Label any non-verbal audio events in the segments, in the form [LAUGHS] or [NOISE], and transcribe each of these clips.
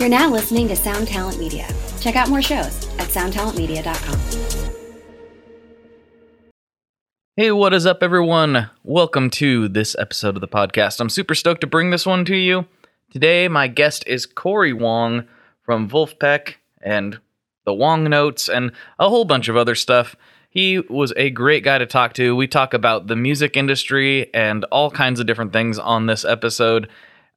You're now listening to Sound Talent Media. Check out more shows at soundtalentmedia.com. Hey, what is up, everyone? Welcome to this episode of the podcast. I'm super stoked to bring this one to you. Today, my guest is Corey Wong from Vulfpeck and the Wong Notes and a whole bunch of other stuff. He was a great guy to talk to. We talk about the music industry and all kinds of different things on this episode.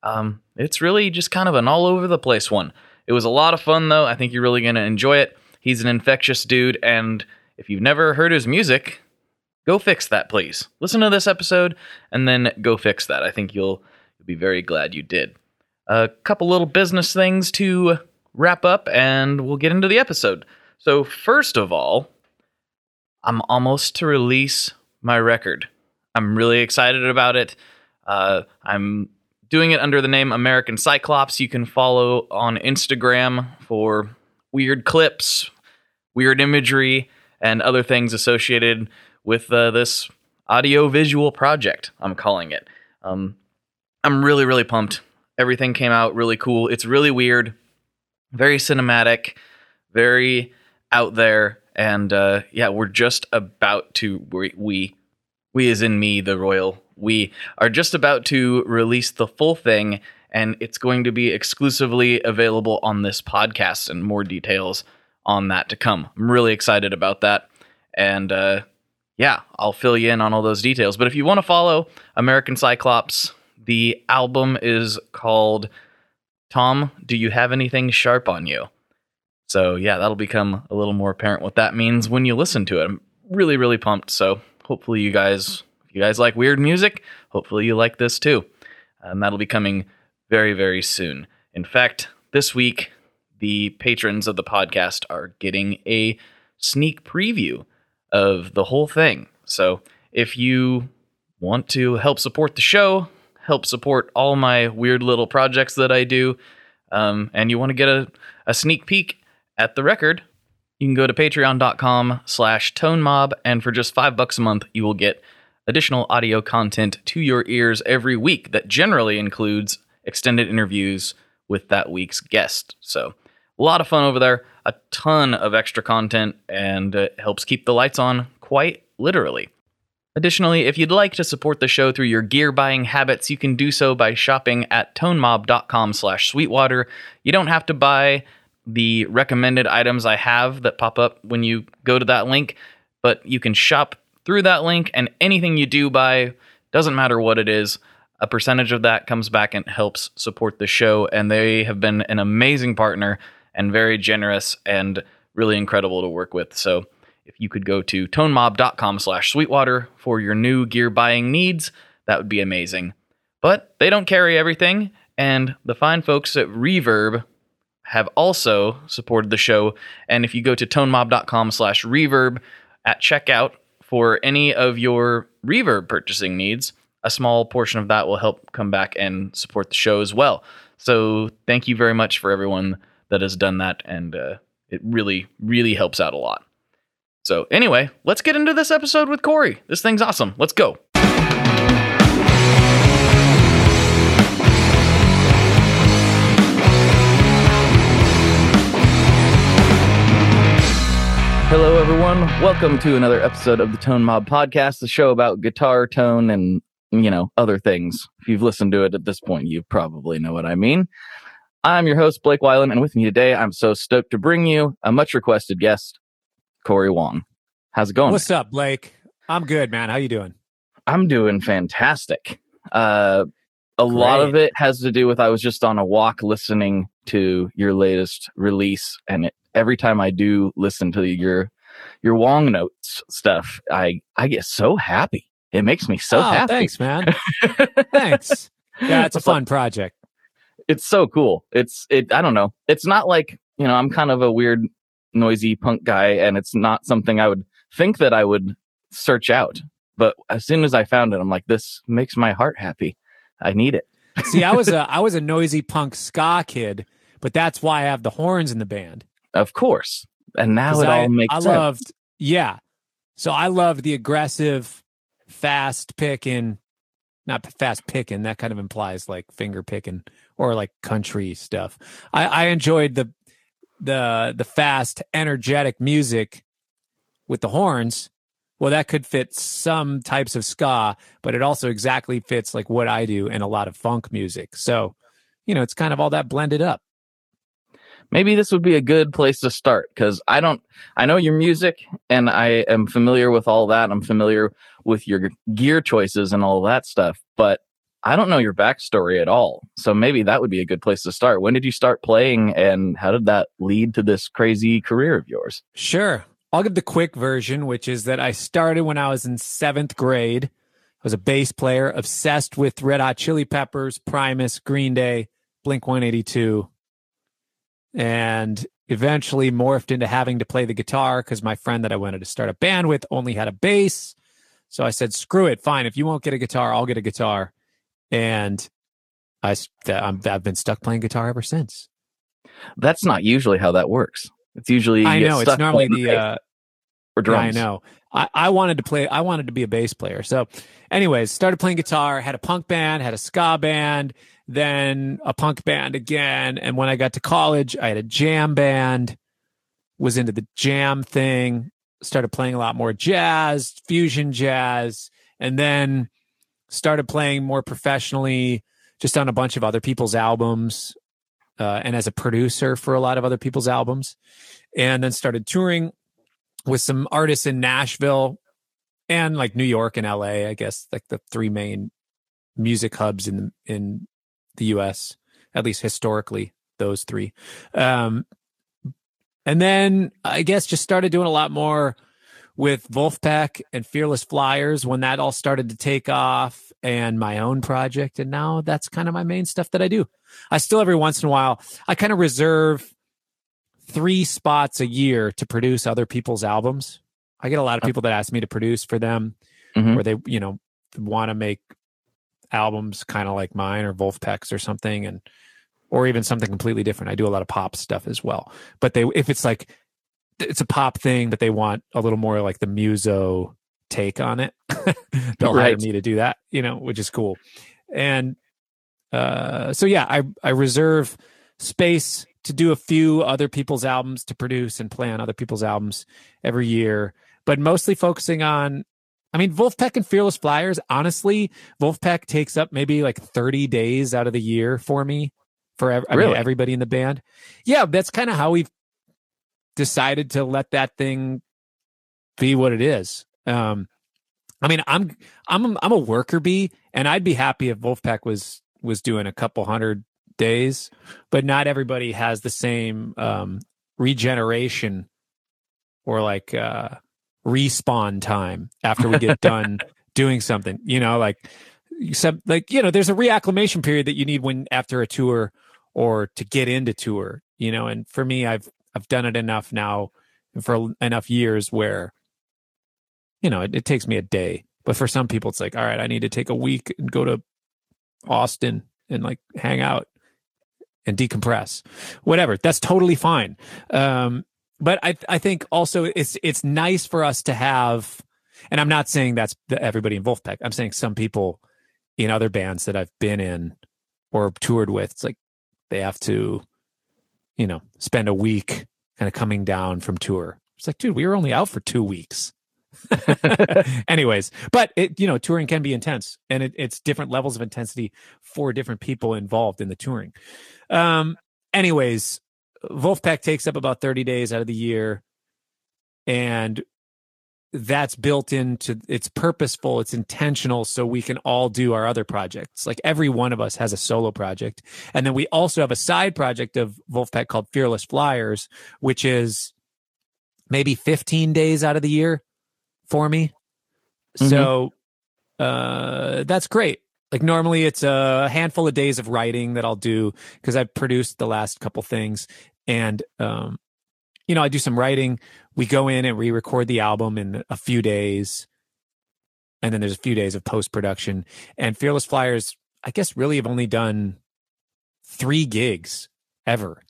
Um, it's really just kind of an all over the place one. It was a lot of fun, though. I think you're really going to enjoy it. He's an infectious dude, and if you've never heard his music, go fix that, please. Listen to this episode and then go fix that. I think you'll, you'll be very glad you did. A couple little business things to wrap up, and we'll get into the episode. So, first of all, I'm almost to release my record. I'm really excited about it. Uh, I'm doing it under the name American Cyclops. You can follow on Instagram for weird clips, weird imagery, and other things associated with uh, this audio visual project, I'm calling it. Um, I'm really, really pumped. Everything came out really cool. It's really weird, very cinematic, very out there. And uh, yeah, we're just about to, we, we, we as in me, the royal we are just about to release the full thing, and it's going to be exclusively available on this podcast, and more details on that to come. I'm really excited about that. And uh, yeah, I'll fill you in on all those details. But if you want to follow American Cyclops, the album is called Tom, Do You Have Anything Sharp on You? So yeah, that'll become a little more apparent what that means when you listen to it. I'm really, really pumped. So hopefully you guys you guys like weird music, hopefully you like this too. And that'll be coming very, very soon. In fact, this week, the patrons of the podcast are getting a sneak preview of the whole thing. So if you want to help support the show, help support all my weird little projects that I do, um, and you want to get a, a sneak peek at the record, you can go to patreon.com slash tonemob, and for just five bucks a month, you will get additional audio content to your ears every week that generally includes extended interviews with that week's guest. So, a lot of fun over there, a ton of extra content, and it helps keep the lights on quite literally. Additionally, if you'd like to support the show through your gear buying habits, you can do so by shopping at tonemob.com slash sweetwater. You don't have to buy the recommended items I have that pop up when you go to that link, but you can shop through that link, and anything you do buy, doesn't matter what it is, a percentage of that comes back and helps support the show. And they have been an amazing partner and very generous and really incredible to work with. So if you could go to tonemob.com slash sweetwater for your new gear buying needs, that would be amazing. But they don't carry everything, and the fine folks at Reverb have also supported the show. And if you go to tonemob.com slash reverb at checkout, for any of your reverb purchasing needs, a small portion of that will help come back and support the show as well. So thank you very much for everyone that has done that, and uh, it really, really helps out a lot. So anyway, let's get into this episode with Corey. This thing's awesome. Let's go. Hello, everyone. Welcome to another episode of the Tone Mob Podcast, the show about guitar tone and, you know, other things. If you've listened to it at this point, you probably know what I mean. I'm your host, Blake Weiland, and with me today, I'm so stoked to bring you a much requested guest, Corey Wong. How's it going? What's up, Blake? I'm good, man. How you doing? I'm doing fantastic. Uh, a Great. lot of it has to do with I was just on a walk listening to your latest release, and it every time I do listen to your your Wong notes stuff, I I get so happy. It makes me so oh, happy. Thanks, man. [LAUGHS] thanks. Yeah, it's a fun project. It's so cool. It's it. I don't know. It's not like you know. I'm kind of a weird, noisy punk guy, and it's not something I would think that I would search out. But as soon as I found it, I'm like, this makes my heart happy. I need it. See, I was a [LAUGHS] I was a noisy punk ska kid, but that's why I have the horns in the band. Of course. And now it I, all makes I sense. loved, yeah. So I loved the aggressive, fast picking, not fast picking. That kind of implies like finger picking or like country stuff. I, I enjoyed the the the fast, energetic music with the horns. Well, that could fit some types of ska, but it also exactly fits like what I do and a lot of funk music. So, you know, it's kind of all that blended up. Maybe this would be a good place to start because I don't, I know your music and I am familiar with all that. I'm familiar with your gear choices and all that stuff, but I don't know your backstory at all. So maybe that would be a good place to start. When did you start playing and how did that lead to this crazy career of yours? Sure. I'll give the quick version, which is that I started when I was in seventh grade. I was a bass player, obsessed with Red Hot Chili Peppers, Primus, Green Day, Blink 182, and eventually morphed into having to play the guitar because my friend that I wanted to start a band with only had a bass. So I said, screw it. Fine. If you won't get a guitar, I'll get a guitar and I i have been stuck playing guitar ever since. That's not usually how that works. It's usually I know it's normally the uh, or drums. Yeah, I know. I, I wanted to play. I wanted to be a bass player. So, anyways, started playing guitar. Had a punk band. Had a ska band. Then a punk band again. And when I got to college, I had a jam band. Was into the jam thing. Started playing a lot more jazz, fusion jazz, and then started playing more professionally just on a bunch of other people's albums uh, and as a producer for a lot of other people's albums and then started touring with some artists in nashville and like new york and la i guess like the three main music hubs in in the us at least historically those three um and then i guess just started doing a lot more with Vulfpeck and Fearless Flyers when that all started to take off and my own project. And now that's kind of my main stuff that I do. I still, every once in a while, I kind of reserve three spots a year to produce other people's albums. I get a lot of people that ask me to produce for them mm-hmm. where they, you know, want to make albums kind of like mine or Vulfpeck's or something. And, or even something completely different. I do a lot of pop stuff as well. But they, if it's like, it's a pop thing, but they want a little more like the muso take on it. [LAUGHS] They'll right. hire me to do that, you know, which is cool. And uh, so yeah, I I reserve space to do a few other people's albums to produce and play on other people's albums every year, but mostly focusing on I mean, Vulfpeck and Fearless Flyers, honestly, Vulfpeck takes up maybe like 30 days out of the year for me, for ev- really? mean, everybody in the band. Yeah, that's kind of how we've decided to let that thing be what it is. Um, I mean, I'm I'm I'm a worker bee, and I'd be happy if Vulfpeck was was doing a couple hundred days, but not everybody has the same um, regeneration or like uh, respawn time after we get [LAUGHS] done doing something. You know, like except like you know, there's a reacclimation period that you need when after a tour or to get into tour. You know, and for me, I've I've done it enough now for enough years where, you know, it, it takes me a day. But for some people, it's like, all right, I need to take a week and go to Austin and like hang out and decompress, whatever. That's totally fine. Um, but I I think also it's it's nice for us to have, and I'm not saying that's everybody in Vulfpeck. I'm saying some people in other bands that I've been in or toured with. It's like they have to you know, spend a week kind of coming down from tour. It's like, dude, we were only out for two weeks. [LAUGHS] Anyways, but it, you know, touring can be intense and it, it's different levels of intensity for different people involved in the touring. Um, anyways, Vulfpeck takes up about 30 days out of the year. And that's built into it's purposeful it's intentional so we can all do our other projects like every one of us has a solo project and then we also have a side project of Vulfpeck called fearless flyers which is maybe 15 days out of the year for me mm-hmm. so uh that's great like normally it's a handful of days of writing that i'll do because i've produced the last couple things and um you know i do some writing. We go in and re-record the album in a few days. And then there's a few days of post-production. And fearless flyers i guess really have only done three gigs ever.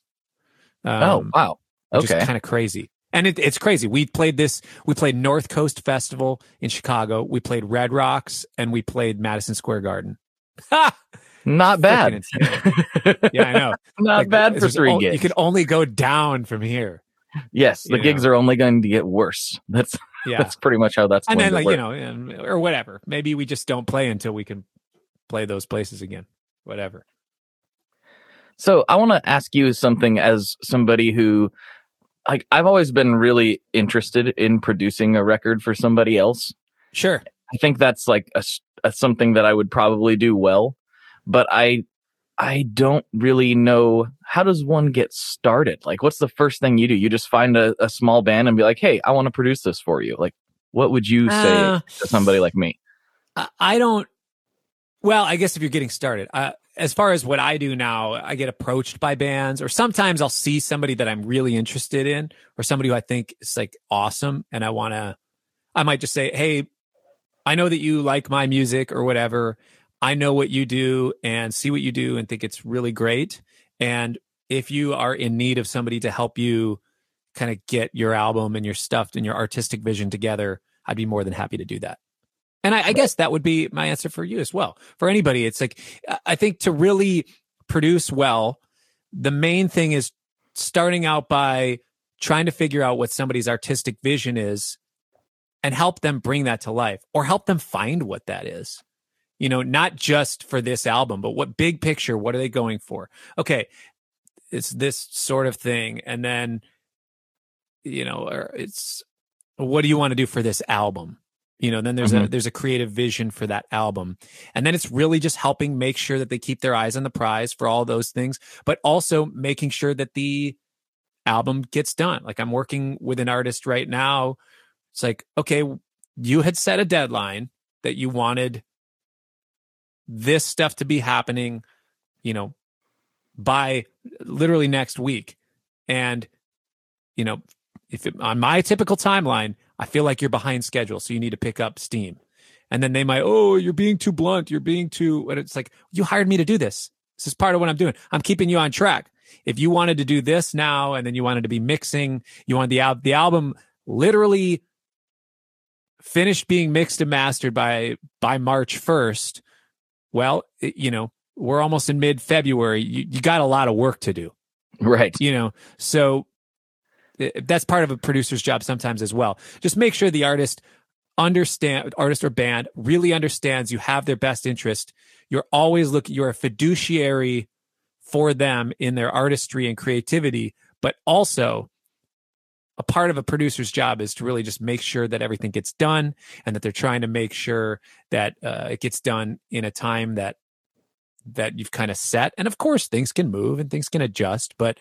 Oh, um, oh wow okay. kind of crazy. And it, it's crazy. We played this we played north coast festival in chicago. We played red rocks and we played madison square garden [LAUGHS] Not bad. [LAUGHS] yeah, I know. Not Like, bad for three o- gigs. You can only go down from here. yes, the you gigs know. are only going to get worse. [LAUGHS] That's Yeah. that's pretty much how that's and going then to like, work. you know, and- or whatever. Maybe we just don't play until we can play those places again. Whatever. So I want to ask you something as somebody who, like, I've always been really interested in producing a record for somebody else. Sure. I think that's like a something that I would probably do well, but I I don't really know how does one get started. Like, what's the first thing you do? You just find a, a small band and be like, "Hey, I want to produce this for you." Like, what would you say Uh, to somebody like me? I- don't. Well, I guess if you're getting started, uh, as far as what I do now, I get approached by bands, or sometimes I'll see somebody that I'm really interested in, or somebody who I think is like awesome, and I want to. I might just say, "Hey, I know that you like my music or whatever. I know what you do and see what you do and think it's really great. And if you are in need of somebody to help you kind of get your album and your stuff and your artistic vision together, I'd be more than happy to do that." And I, I guess that would be my answer for you as well. For anybody, it's like I think to really produce well, the main thing is starting out by trying to figure out what somebody's artistic vision is and help them bring that to life or help them find what that is. You know, not just for this album, but what big picture, what are they going for? Okay, it's this sort of thing. And then, you know, or it's what do you want to do for this album? You know, then there's a Mhm. there's a creative vision for that album. And then it's really just helping make sure that they keep their eyes on the prize for all those things, but also making sure that the album gets done. Like I'm working with an artist right now. It's like, okay, you had set a deadline that you wanted this stuff to be happening, you know, by literally next week. And, you know, if it, on my typical timeline, I feel like you're behind schedule. So you need to pick up steam. And then they might, oh, you're being too blunt. You're being too, and it's like, you hired me to do this. This is part of what I'm doing. I'm keeping you on track. If you wanted to do this now and then you wanted to be mixing, you want the, al- the album literally finished being mixed and mastered by, by March 1st. Well, it- you know, we're almost in mid February. You, you got a lot of work to do Right. you know so eh, that's part of a producer's job sometimes as well just make sure the artist understand artist or band really understands you have their best interest you're always looking you're a fiduciary for them in their artistry and creativity but also a part of a producer's job is to really just make sure that everything gets done and that they're trying to make sure that uh, it gets done in a time that that you've kind of set and of course things can move and things can adjust but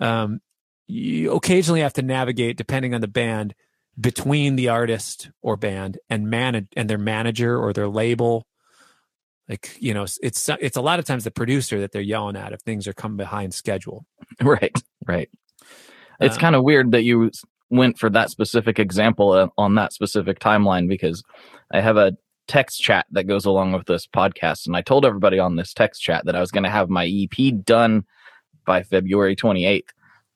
um, you occasionally have to navigate depending on the band between the artist or band and manage and their manager or their label like you know it's it's a lot of times the producer that they're yelling at if things are coming behind schedule [LAUGHS] Right. Right. It's Uh, kind of weird that you went for that specific example uh, on that specific timeline because I have a text chat that goes along with this podcast. And I told everybody on this text chat that I was going to have my EP done by February 28th.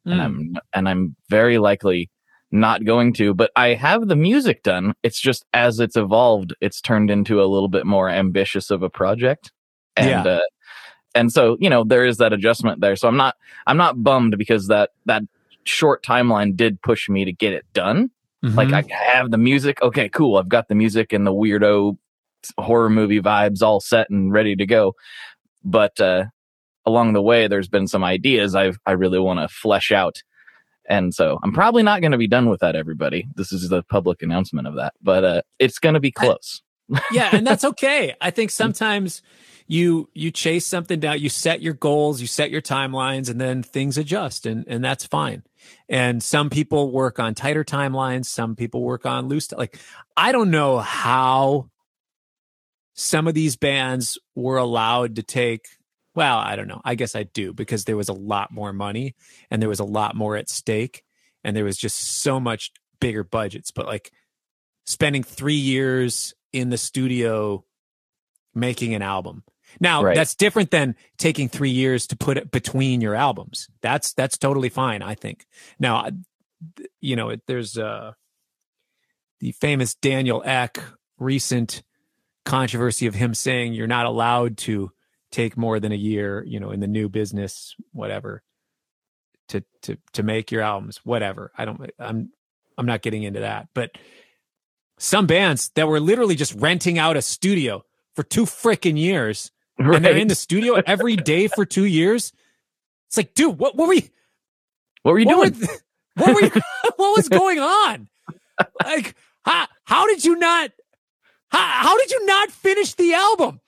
And mm, I'm, and I'm very likely not going to, but I have the music done. It's just as it's evolved, it's turned into a little bit more ambitious of a project. And, Yeah. uh, and so, you know, there is that adjustment there. So I'm not, I'm not bummed because that, that short timeline did push me to get it done. Like mhm. I have the music. Okay, cool. I've got the music and the weirdo horror movie vibes all set and ready to go. But uh, along the way, there's been some ideas I've I really want to flesh out. And so I'm probably not going to be done with that, everybody. This is the public announcement of that, but uh, it's going to be I- close. Yeah and that's okay. I think sometimes you you chase something down you set your goals you set your timelines and then things adjust and and that's fine. And some people work on tighter timelines some people work on loose like i don't know how some of these bands were allowed to take well i don't know. I guess i do because there was a lot more money and there was a lot more at stake and there was just so much bigger budgets. But like spending 3 years in the studio making an album. Now, Right. that's different than taking 3 years to put it between your albums. That's that's totally fine, I think. Now, I- you know, it, there's uh the famous Daniel Ek recent controversy of him saying you're not allowed to take more than a year, you know, in the new business, whatever, to to to make your albums, whatever. I don't I'm I'm not getting into that. But some bands that were literally just renting out a studio for two freaking years right. and they're in the studio every day for two years. It's like, dude, what, what were you? What were you what doing? Were, what were you, [LAUGHS] [LAUGHS] what was going on? Like, how, how did you not, how, how did you not finish the album?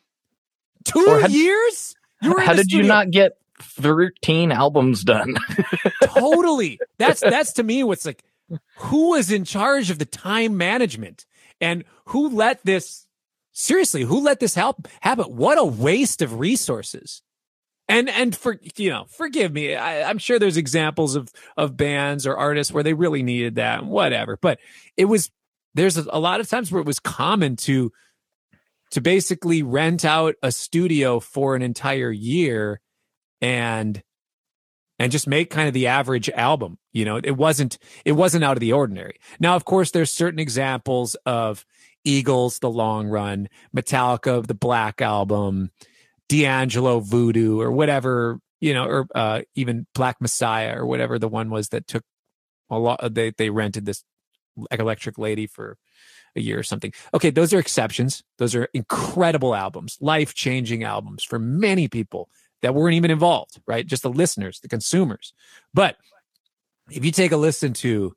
Two years? You were how did studio. you not get 13 albums done? [LAUGHS] totally. That's, that's to me what's like, who was in charge of the time management? And who let this seriously who let this help happen what a waste of resources. And and for you know forgive me I, i'm sure there's examples of of bands or artists where they really needed that whatever but it was there's a, a lot of times where it was common to to basically rent out a studio for an entire year and and just make kind of the average album you know? It wasn't it wasn't out of the ordinary. Now of course there's certain examples of eagles the long run metallica of the black album d'angelo voodoo or whatever you know or uh, even black messiah or whatever the one was that took a lot they they rented this electric lady for a year or something. Okay those are exceptions. Those are incredible albums life changing albums for many people that weren't even involved, right? Just the listeners, the consumers. But if you take a listen to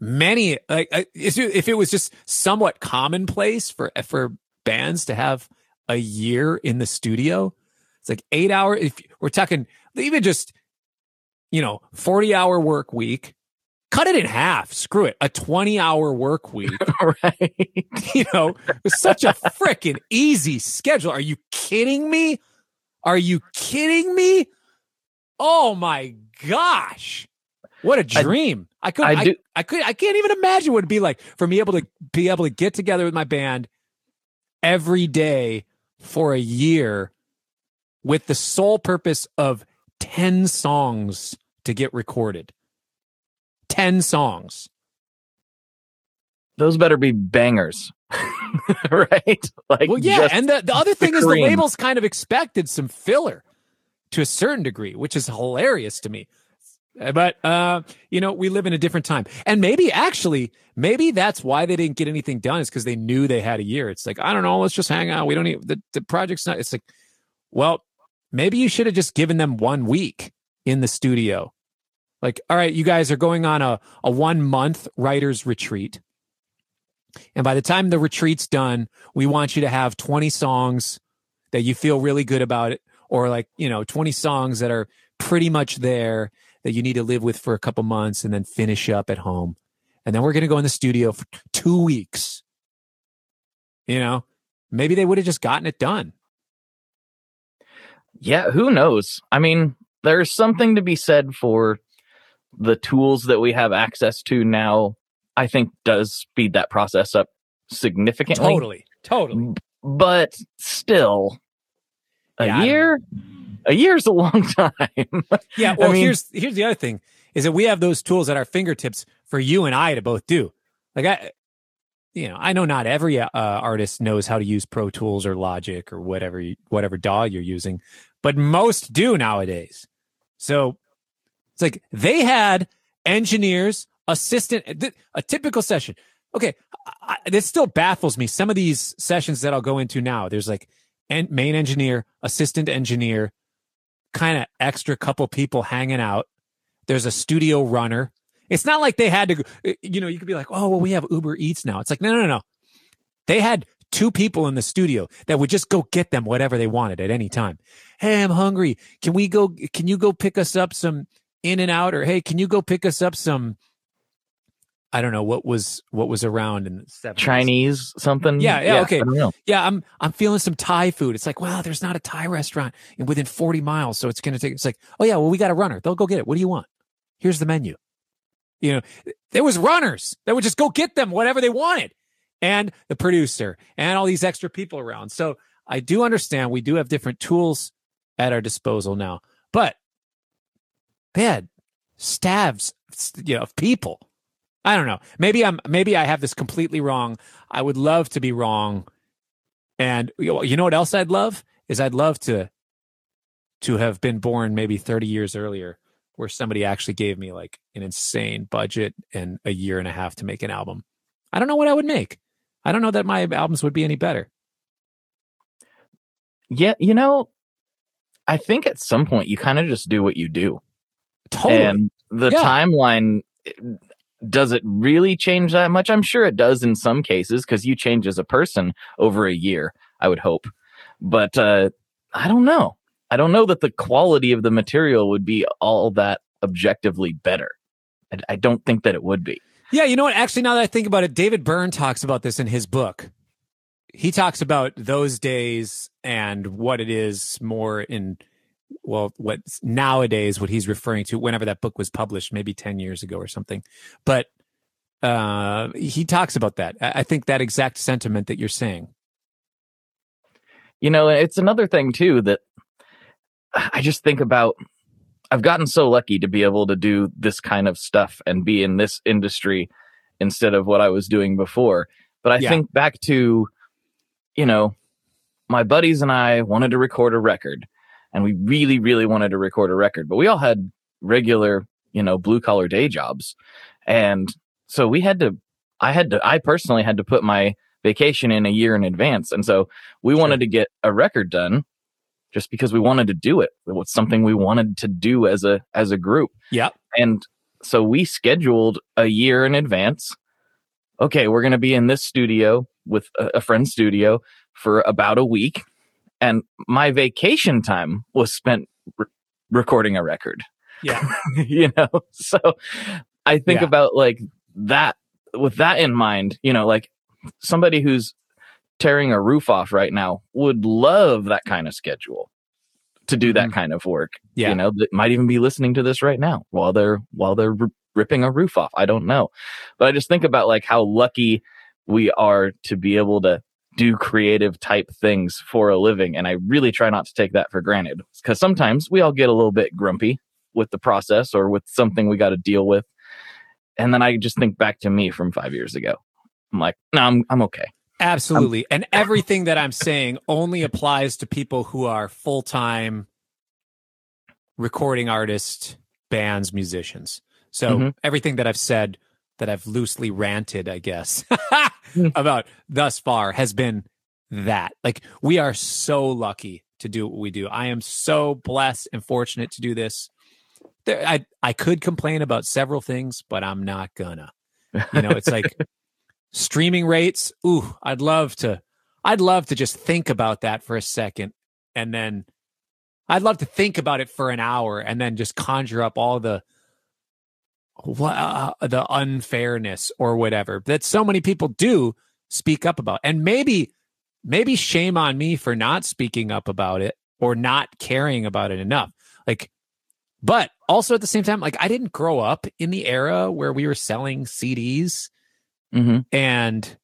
many, like if it was just somewhat commonplace for for bands to have a year in the studio, it's like eight hour. If we're talking even just you know forty hour work week, cut it in half. Screw it. A 20 hour work week. [LAUGHS] right. [LAUGHS] You know, it's such a freaking easy schedule. Are you kidding me? Are you kidding me? Oh my gosh. What a dream. I, I could I, I, I, could I can't even imagine what it'd be like for me able to be able to get together with my band every day for a year with the sole purpose of 10 songs to get recorded. 10 songs. Those better be bangers. [LAUGHS] right? Like, well, yeah. And the, the other thing the is the labels kind of expected some filler to a certain degree, which is hilarious to me. Uh, but, uh, you know, we live in a different time. And maybe actually, maybe that's why they didn't get anything done is because they knew they had a year. It's like, I don't know, let's just hang out. We don't need the, the project's not, it's like, well, maybe you should have just given them one week in the studio. Like, all right, you guys are going on a, a one month writer's retreat. And by the time the retreat's done, we want you to have 20 songs that you feel really good about it, or like, you know, 20 songs that are pretty much there that you need to live with for a couple months and then finish up at home. And then we're going to go in the studio for two weeks. You know, maybe they would have just gotten it done. Yeah, who knows? I mean, there's something to be said for the tools that we have access to now I think does speed that process up significantly. Totally. Totally. But still, a yeah, year, a year's a long [LAUGHS] time. yeah. Well, I mean, here's here's the other thing is that we have those tools at our fingertips for you and I to both do. Like I, you know, I know not every uh, artist knows how to use Pro Tools or Logic or whatever you, whatever DAW you're using, but most do nowadays. So it's like they had engineers assistant, a typical session. Okay, I, this still baffles me. Some of these sessions that I'll go into now, there's like en- main engineer, assistant engineer, kind of extra couple people hanging out. There's a studio runner. It's not like they had to, uh, you know, you could be like, oh, well, we have Uber Eats now. It's like, no, no, no. They had two people in the studio that would just go get them whatever they wanted at any time. Hey, I'm hungry. Can we go? Can you go pick us up some In-N-Out? Or hey, can you go pick us up some I don't know what was what was around in the 70s. Chinese something. Yeah, yeah, yeah okay. Yeah, I'm I'm feeling some Thai food. It's like, wow, there's not a Thai restaurant within 40 miles, so it's going to take. It's like, oh yeah, well we got a runner. They'll go get it. What do you want? Here's the menu. You know, there was runners that would just go get them whatever they wanted, and the producer and all these extra people around. So I do understand we do have different tools at our disposal now, but bad stabs, you know, of people I don't know. Maybe I'm maybe I have this completely wrong. I would love to be wrong. And you know what else I'd love? is I'd love to to have been born maybe 30 years earlier where somebody actually gave me like an insane budget and a year and a half to make an album. I don't know what I would make. I don't know that my albums would be any better. Yeah, you know, I think at some point you kind of just do what you do. Totally. And the Yeah. timeline does it really change that much? I'm sure it does in some cases because you change as a person over a year, I would hope. But uh, I don't know. I don't know that the quality of the material would be all that objectively better. I, I don't think that it would be. Yeah, you know what? Actually, now that I think about it, David Byrne talks about this in his book. He talks about those days and what it is more in, well, what nowadays, what he's referring to whenever that book was published, maybe 10 years ago or something. But uh, he talks about that. I think that exact sentiment that you're saying. You know, it's another thing too that I just think about. I've gotten so lucky to be able to do this kind of stuff and be in this industry instead of what I was doing before. But I Yeah. think back to, you know, my buddies and I wanted to record a record and we really, really wanted to record a record, but we all had regular, you know, blue collar day jobs. And so we had to, I had to, I personally had to put my vacation in a year in advance. And so we Sure. wanted to get a record done just because we wanted to do it. It was something we wanted to do as a, as a group. Yep. And so we scheduled a year in advance. Okay, we're going to be in this studio with a, a friend's studio for about a week. And my vacation time was spent re- recording a record, Yeah. [LAUGHS] you know? So I think Yeah. about like that with that in mind, you know, like somebody who's tearing a roof off right now would love that kind of schedule to do that Mhm. kind of work Yeah. you know that might even be listening to this right now while they're while they're r- ripping a roof off i don't know but i just think about like how lucky we are to be able to do creative type things for a living and i really try not to take that for granted because sometimes we all get a little bit grumpy with the process or with something we got to deal with and then i just think back to me from five years ago i'm like no i'm, I'm okay Absolutely. and everything that I'm saying only applies to people who are full time recording artists, bands, musicians. So Mhm. everything that I've said that I've loosely ranted, I guess, hmm. [LAUGHS] about thus far has been that. Like we are so lucky to do what we do. I am so blessed and fortunate to do this. There, I I could complain about several things, but I'm not gonna. You know, it's like [LAUGHS] streaming rates. Ooh, I'd love to. I'd love to just think about that for a second, and then I'd love to think about it for an hour, and then just conjure up all the uh, the unfairness or whatever that so many people do speak up about, and maybe maybe shame on me for not speaking up about it or not caring about it enough. Like, but also at the same time, like I didn't grow up in the era where we were selling CDs hmm and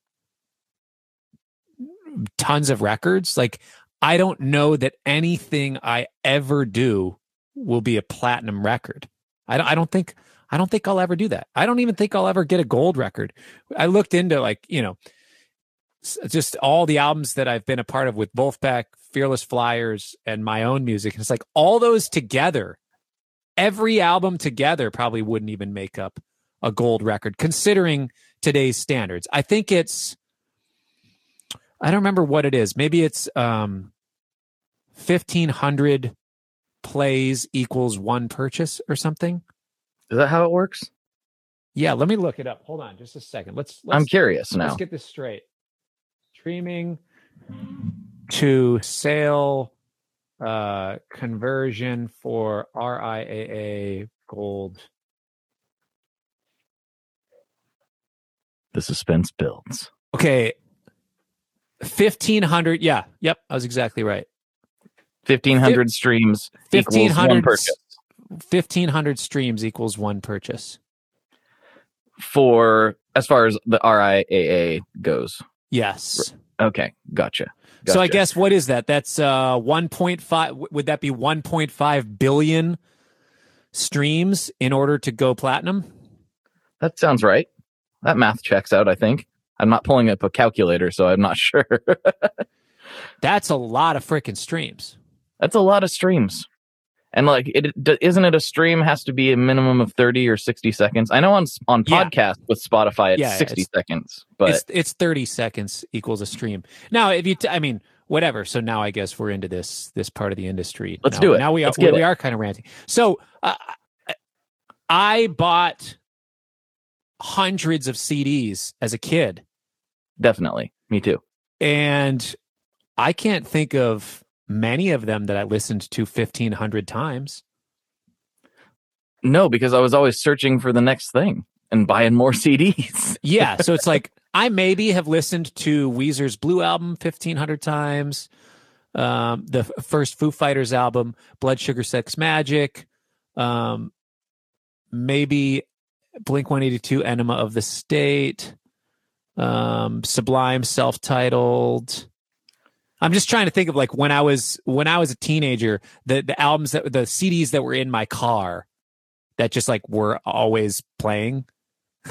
tons of records. Like, I don't know that anything I ever do will be a platinum record. I don't, I don't think, I don't think I'll ever do that. I don't even think I'll ever get a gold record. I looked into like, you know, just all the albums that I've been a part of with Vulfpeck, Fearless Flyers, and my own music. And it's like all those together, every album together probably wouldn't even make up a gold record, considering today's standards. I think it's I don't remember what it is. Maybe it's um 1500 plays equals one purchase or something. Is that how it works Yeah, let me look it up. Hold on just a second. Let's, let's i'm curious now Let's get this straight. Streaming to sale uh conversion for RIAA gold. the suspense builds Okay. 1500 yeah yep i was exactly right 1500 streams equals one 1500 purchase 1500 streams equals one purchase for as far as the RIAA goes. yes Okay, gotcha. so i guess what is that that's uh 1.5 would that be 1.5 billion streams in order to go platinum that sounds right. That math checks out. I think I'm not pulling up a calculator, so I'm not [LAUGHS] sure. That's a lot of freaking streams. That's a lot of streams. And like, it isn't it a stream has to be a minimum of thirty or sixty seconds. I know on on Yeah. podcast with Spotify it's Yeah, sixty it's- seconds, but it's it's 30 seconds equals a stream. Now, if you, t- I mean, whatever. So now I guess we're into this this part of the industry. Let's now, do it. Now we are we, we are kind of ranting. So uh, I bought hundreds of CDs as a kid, definitely, me too. and I can't think of many of them that I listened to 1500 times. No, because I was always searching for the next thing and buying more [LAUGHS] CDs. Yeah, so it's like I maybe have listened to Weezer's Blue album 1500 times, um, the first Foo Fighters album, Blood Sugar Sex Magik, um, maybe Blink 182 Enema of the State, um, Sublime self titled. I'm just trying to think of like when I was when I was a teenager, the the albums that the CDs that were in my car that just like were always playing. [LAUGHS]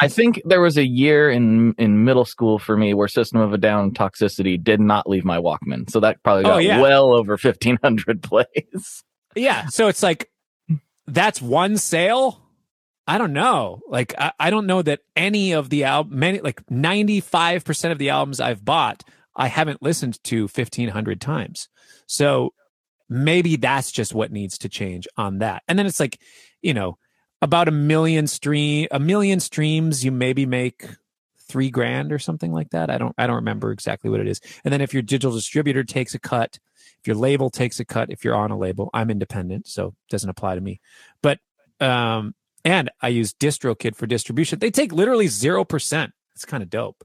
I think there was a year in in middle school for me where System of a Down Toxicity did not leave my Walkman, so that probably Oh, got yeah. well over fifteen hundred [LAUGHS] plays. Yeah. So it's like that's one sale. I don't know. Like I, I don't know that any of the album many like 95% of the albums I've bought, I haven't listened to 1500 times. So maybe that's just what needs to change on that. And then it's like, you know, about a million stream a million streams you maybe make three grand or something like that. I don't I don't remember exactly what it is. And then if your digital distributor takes a cut, if your label takes a cut, if you're on a label, I'm independent, so it doesn't apply to me. But um and I use DistroKid for distribution. They take literally zero percent. It's kind of dope.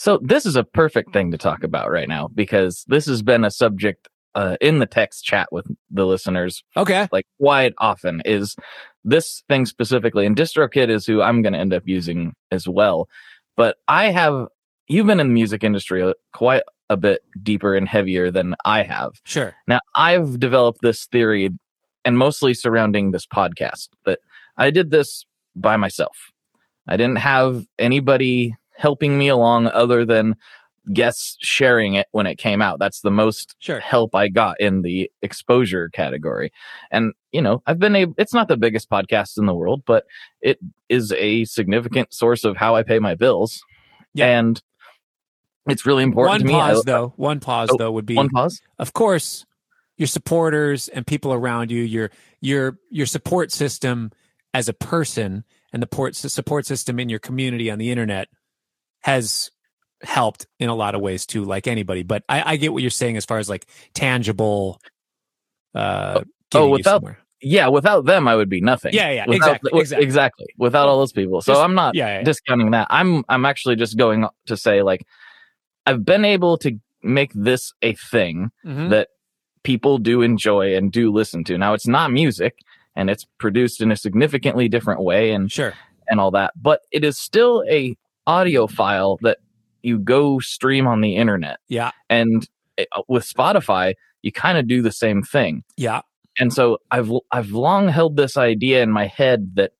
So this is a perfect thing to talk about right now because this has been a subject uh, in the text chat with the listeners Okay. like quite often is this thing specifically and distrokid is who i'm going to end up using as well but i have you've been in the music industry uh, quite a bit deeper and heavier than i have Sure. now i've developed this theory and mostly surrounding this podcast but i did this by myself i didn't have anybody helping me along other than guests sharing it when it came out that's the most Sure. help I got in the exposure category. And, you know, I've been able, it's not the biggest podcast in the world, but it is a significant source of how I pay my bills. Yeah. And it's really important One to me. I- pause though. One pause Oh, though would be One pause. of course your supporters and people around you your your your support system as a person and the port, support system in your community on the internet has helped in a lot of ways too like anybody but i, I get what you're saying as far as like tangible uh getting you without- Yeah. Without them, I would be nothing. yeah yeah Without- exactly exactly Exactly. Without all those people. So Just- I'm not yeah, yeah. discounting that. I'm, I'm actually just going to say like, I've been able to make this a thing Mhm. that people do enjoy and do listen to. Now it's not music and it's produced in a significantly different way and sure and all that, but it is still a audio file that you go stream on the internet. yeah And it, with Spotify, you kind of do the same thing. yeah And so I've I've long held this idea in my head that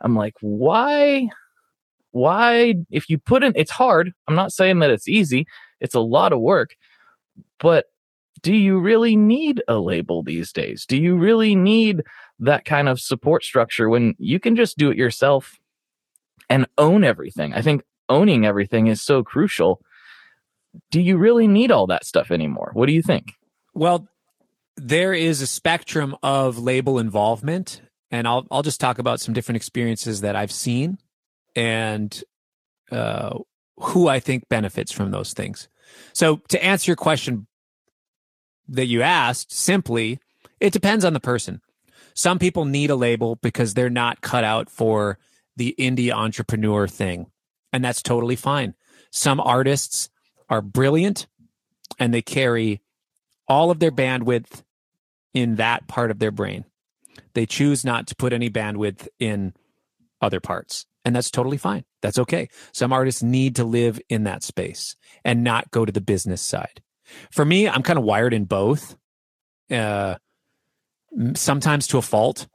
I'm like, why why if you put in it's hard. I'm not saying that it's easy. It's a lot of work. But do you really need a label these days? Do you really need that kind of support structure when you can just do it yourself and own everything? I think owning everything is so crucial. Do you really need all that stuff anymore? What do you think? Well, there is a spectrum of label involvement, and I'll I'll just talk about some different experiences that I've seen and uh, who I think benefits from those things. So, to answer your question that you asked, simply, it depends on the person. Some people need a label because they're not cut out for the indie entrepreneur thing, and that's totally fine. Some artists are brilliant and they carry all of their bandwidth in that part of their brain. They choose not to put any bandwidth in other parts. And that's totally fine. That's okay. Some artists need to live in that space and not go to the business side. For me, I'm kind of wired in both. Uh, sometimes to a fault.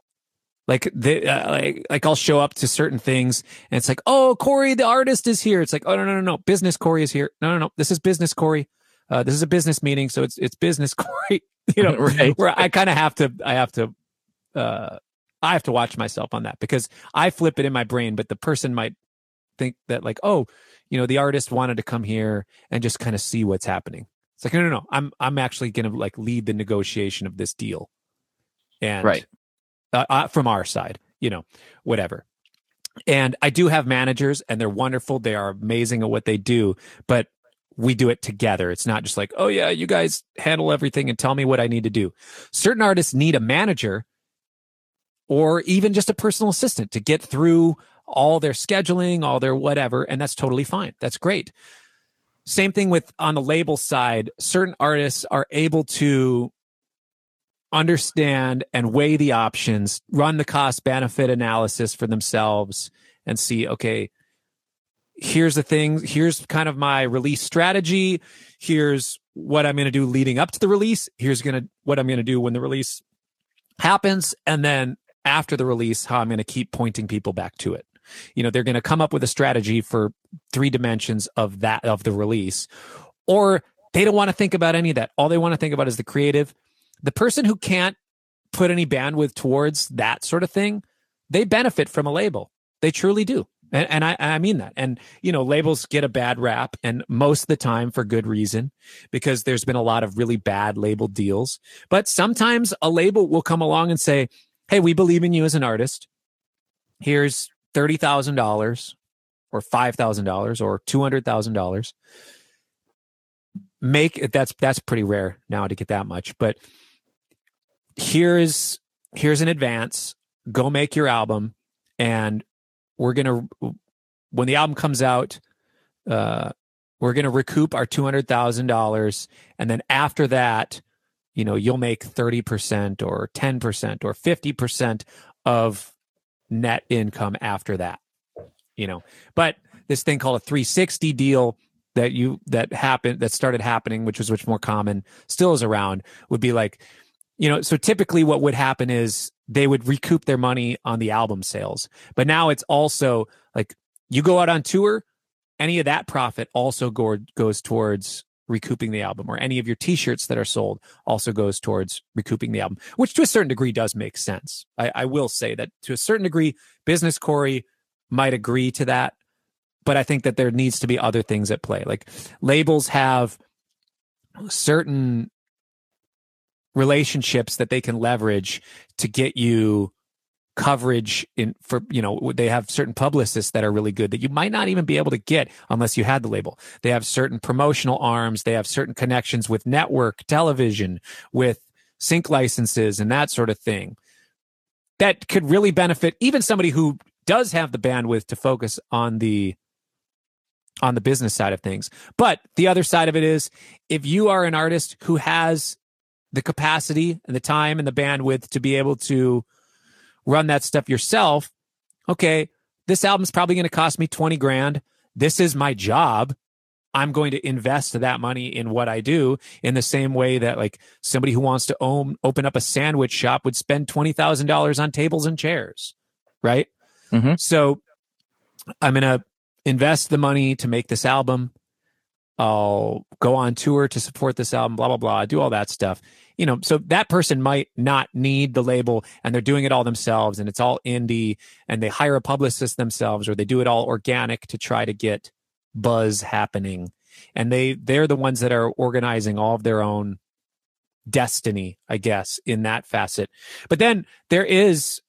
Like the uh, like like I'll show up to certain things and it's like, oh, Corey, the artist is here. It's like, oh no no no no, business Corey is here. No no no, this is business Corey. uh, this is a business meeting, so it's it's business, [LAUGHS] Corey. you know, [LAUGHS] Right. where I kind of have to, I have to, uh, I have to watch myself on that because I flip it in my brain, but the person might think that like, oh, you know, the artist wanted to come here and just kind of see what's happening. It's like, no, no, no. I'm I'm actually going to like lead the negotiation of this deal, and Right. Uh, uh, from our side, you know, whatever. And I do have managers, and they're wonderful. They are amazing at what they do, but we do it together. It's not just like, oh yeah, you guys handle everything and tell me what I need to do. Certain artists need a manager or even just a personal assistant to get through all their scheduling, all their whatever, and that's totally fine. That's great. Same thing with on the label side, certain artists are able to understand and weigh the options, run the cost benefit analysis for themselves and see, okay, here's the thing, here's kind of my release strategy, here's what I'm going to do leading up to the release, here's going to what I'm going to do when the release happens and then after the release how I'm going to keep pointing people back to it. You know, they're going to come up with a strategy for three dimensions of that of the release or they don't want to think about any of that. All they want to think about is the creative. The person who can't put any bandwidth towards that sort of thing, they benefit from a label. They truly do. And, and I, I mean that. And, you know, labels get a bad rap and most of the time for good reason because there's been a lot of really bad label deals. But sometimes a label will come along and say, Hey, we believe in you as an artist. Here's $30,000 or $5,000 or $200,000 make that's that's pretty rare now to get that much but here's here's an advance. Go make your album. And we're gonna when the album comes out uh we're gonna recoup our $200000 and then after that you know you'll make 30% or 10% or 50% of net income after that you know. But this thing called a 360 deal that you that happened that started happening which was much more common still is around would be like you know so typically what would happen is they would recoup their money on the album sales but now it's also like you go out on tour any of that profit also go, goes towards recouping the album or any of your t-shirts that are sold also goes towards recouping the album which to a certain degree does make sense i, I will say that to a certain degree business Cory might agree to that but I think that there needs to be other things at play. Like labels have certain relationships that they can leverage to get you coverage in for you know they have certain publicists that are really good that you might not even be able to get unless you had the label they have certain promotional arms they have certain connections with network television with sync licenses and that sort of thing that could really benefit even somebody who does have the bandwidth to focus on the on the business side of things. But the other side of it is if you are an artist who has the capacity and the time and the bandwidth to be able to run that stuff yourself, okay, this album's probably going to cost me 20 grand. This is my job. I'm going to invest that money in what I do in the same way that like somebody who wants to own open up a sandwich shop would spend $20,000 on tables and chairs, right? Mhm. So I'm going to invest the money to make this album. I'll go on tour to support this album, blah, blah, blah, do all that stuff. You know, so that person might not need the label and they're doing it all themselves and it's all indie and they hire a publicist themselves or they do it all organic to try to get buzz happening. And they they're the ones that are organizing all of their own destiny, I guess, in that facet. But then there is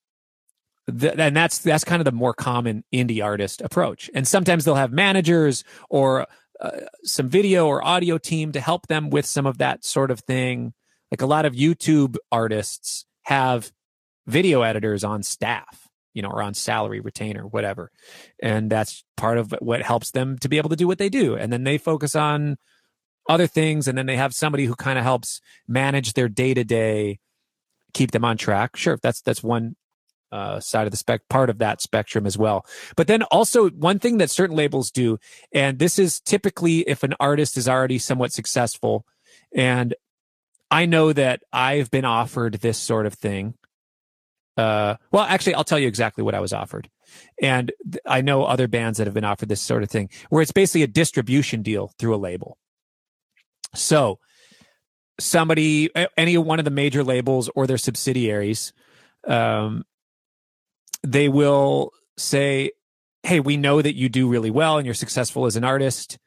th- and that's that's kind of the more common indie artist approach. And sometimes they'll have managers or uh, some video or audio team to help them with some of that sort of thing. Like a lot of YouTube artists have video editors on staff, you know, or on salary retainer, whatever. And that's part of what helps them to be able to do what they do. And then they focus on other things and then they have somebody who kind of helps manage their day to day keep them on track sure that's that's one uh, side of the spec part of that spectrum as well but then also one thing that certain labels do and this is typically if an artist is already somewhat successful and i know that i've been offered this sort of thing. Uh, well actually i'll tell you exactly what i was offered. And th- i know other bands that have been offered this sort of thing where it's basically a distribution deal through a label. So somebody, any one of the major labels or their subsidiaries, um, they will say, Hey, we know that you do really well and you're successful as an artist.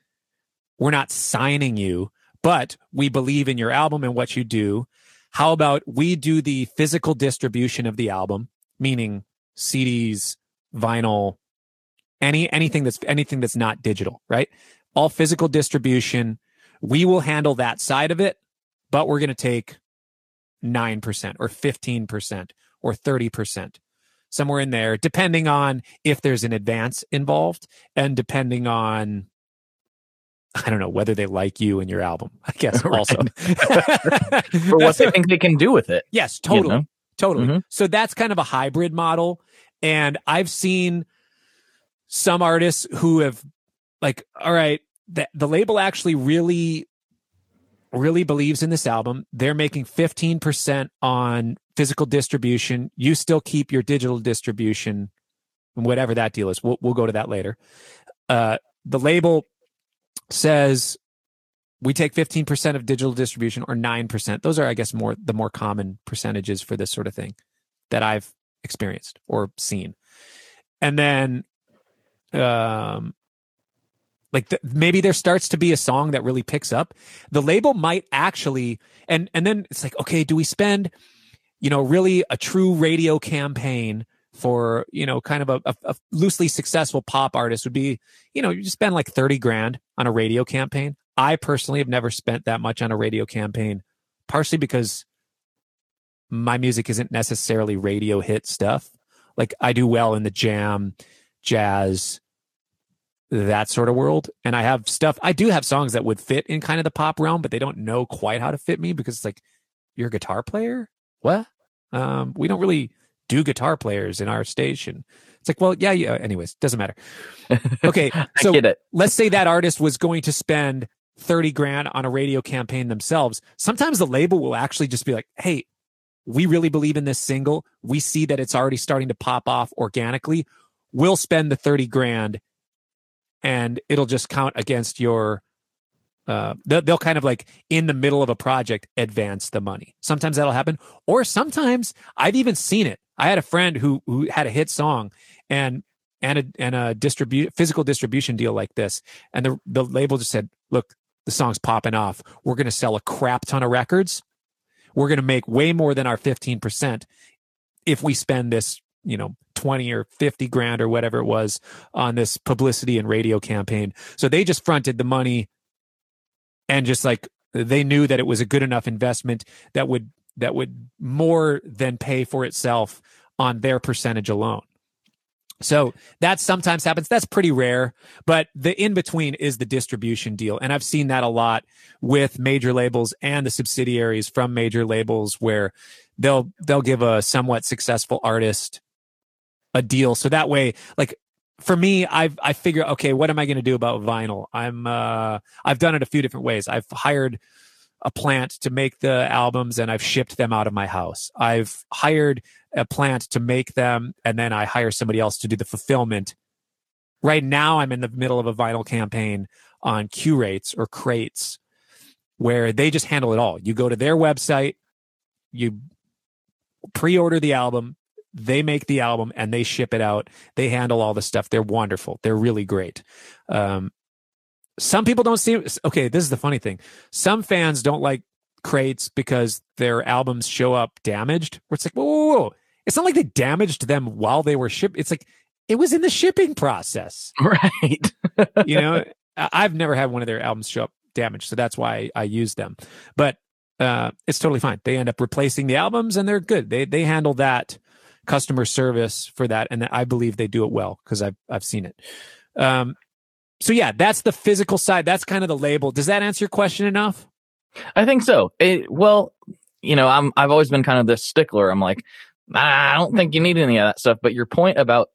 We're not signing you, but we believe in your album and what you do. How about we do the physical distribution of the album, meaning CDs, vinyl, any anything that's anything that's not digital, right? All physical distribution. We will handle that side of it, but we're going to take 9% or 15% or 30%, somewhere in there, depending on if there's an advance involved and depending on I don't know whether they like you and your album. I guess [LAUGHS] also [LAUGHS] [LAUGHS] for what they think they can do with it. Yes, totally, you know? totally. Mm-hmm. So that's kind of a hybrid model, and I've seen some artists who have like, all right, the, the label actually really really believes in this album. They're making 15% on physical distribution. You still keep your digital distribution, whatever that deal is. We'll, we'll go to that later. Uh, the label says we take 15% of digital distribution or 9%. Those are, I guess, more the more common percentages for this sort of thing that I've experienced or seen. And then um like the, maybe there starts to be a song that really picks up the label might actually and and then it's like okay do we spend you know really a true radio campaign for you know kind of a, a, a, loosely successful pop artist would be you know you spend like 30 grand on a radio campaign. I personally have never spent that much on a radio campaign partially because my music isn't necessarily radio hit stuff. Like i do well in the jam jazz that sort of world. And i have stuff i do have songs that would fit in kind of the pop realm but they don't know quite how to fit me because it's like you're a guitar player? What? Um we don't really do guitar players in our station. It's like, well, yeah, yeah. Anyways, doesn't matter. Okay, [LAUGHS] so let's say that artist was going to spend 30 grand on a radio campaign themselves. Sometimes the label will actually just be like, hey, we really believe in this single. We see that it's already starting to pop off organically. We'll spend the 30 grand and it'll just count against your uh, they'll, they'll kind of like in the middle of a project advance the money. Sometimes that'll happen, or sometimes I've even seen it. I had a friend who who had a hit song and and a and a distribute physical distribution deal like this, and the the label just said, "Look, the song's popping off. We're going to sell a crap ton of records. We're going to make way more than our fifteen percent if we spend this, you know, 20 or 50 grand or whatever it was on this publicity and radio campaign. So they just fronted the money and just like they knew that it was a good enough investment that would that would more than pay for itself on their percentage alone. So that sometimes happens. That's pretty rare, but the in between is the distribution deal. And I've seen that a lot with major labels and the subsidiaries from major labels where they'll they'll give a somewhat successful artist a deal. So that way like for me, I've I figure, okay, what am I going to do about vinyl? I'm uh, I've done it a few different ways. I've hired a plant to make the albums and I've shipped them out of my house. I've hired a plant to make them and then I hire somebody else to do the fulfillment. Right now, I'm in the middle of a vinyl campaign on Qrates or crates where they just handle it all. You go to their website, you pre-order the album, they make the album and they ship it out. They handle all the stuff. They're wonderful. They're really great. Um, some people don't see. Okay, this is the funny thing. Some fans don't like crates because their albums show up damaged. Where it's like, whoa, whoa, whoa. It's not like they damaged them while they were shipped. It's like it was in the shipping process, [LAUGHS] right? you know, I've never had one of their albums show up damaged, so that's why I, I use them. But uh, it's totally fine. They end up replacing the albums, and they're good. They they handle that customer service for that, and I believe they do it well because I've I've seen it. Um, so yeah, that's the physical side. That's kind of the label. Does that answer your question enough? I think so. It, well, you know, I'm I've always been kind of this stickler. I'm like, I don't think you need any of that stuff. But your point about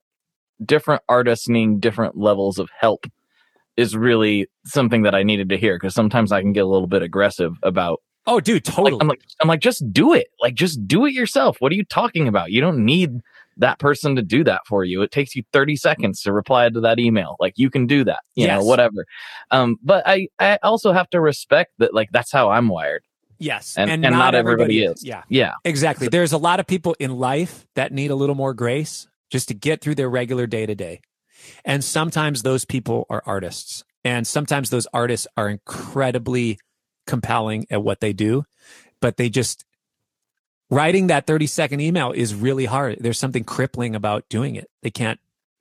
different artists needing different levels of help is really something that I needed to hear because sometimes I can get a little bit aggressive about Oh, dude, totally. Like, I'm like, I'm like, just do it. Like, just do it yourself. What are you talking about? You don't need that person to do that for you. It takes you 30 seconds to reply to that email. Like you can do that, you Yes. know, whatever. Um, but I, I also have to respect that, like, that's how I'm wired. Yes, And- and not everybody is. Yeah, Yeah. exactly. There's a lot of people in life that need a little more grace just to get through their regular day to day, and sometimes those people are artists, and sometimes those artists are incredibly compelling at what they do, but they just writing that 30 second email is really hard. There's something crippling about doing it. They can't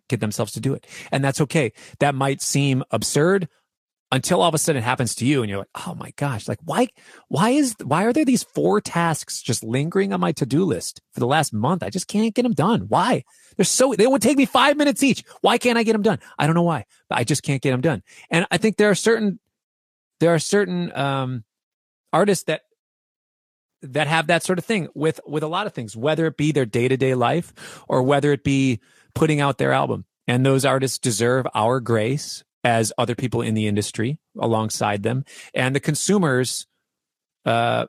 get themselves to do it. And that's okay. That might seem absurd until all of a sudden it happens to you and you're like, "Oh my gosh, like why why is why are there these four tasks just lingering on my to-do list for the last month? I just can't get them done. Why? They're so they would take me 5 minutes each. Why can't I get them done? I don't know why, but I just can't get them done. And I think there are certain there are certain um artists that that have that sort of thing with with a lot of things whether it be their day-to-day life or whether it be putting out their album. And those artists deserve our grace as other people in the industry alongside them. And the consumers uh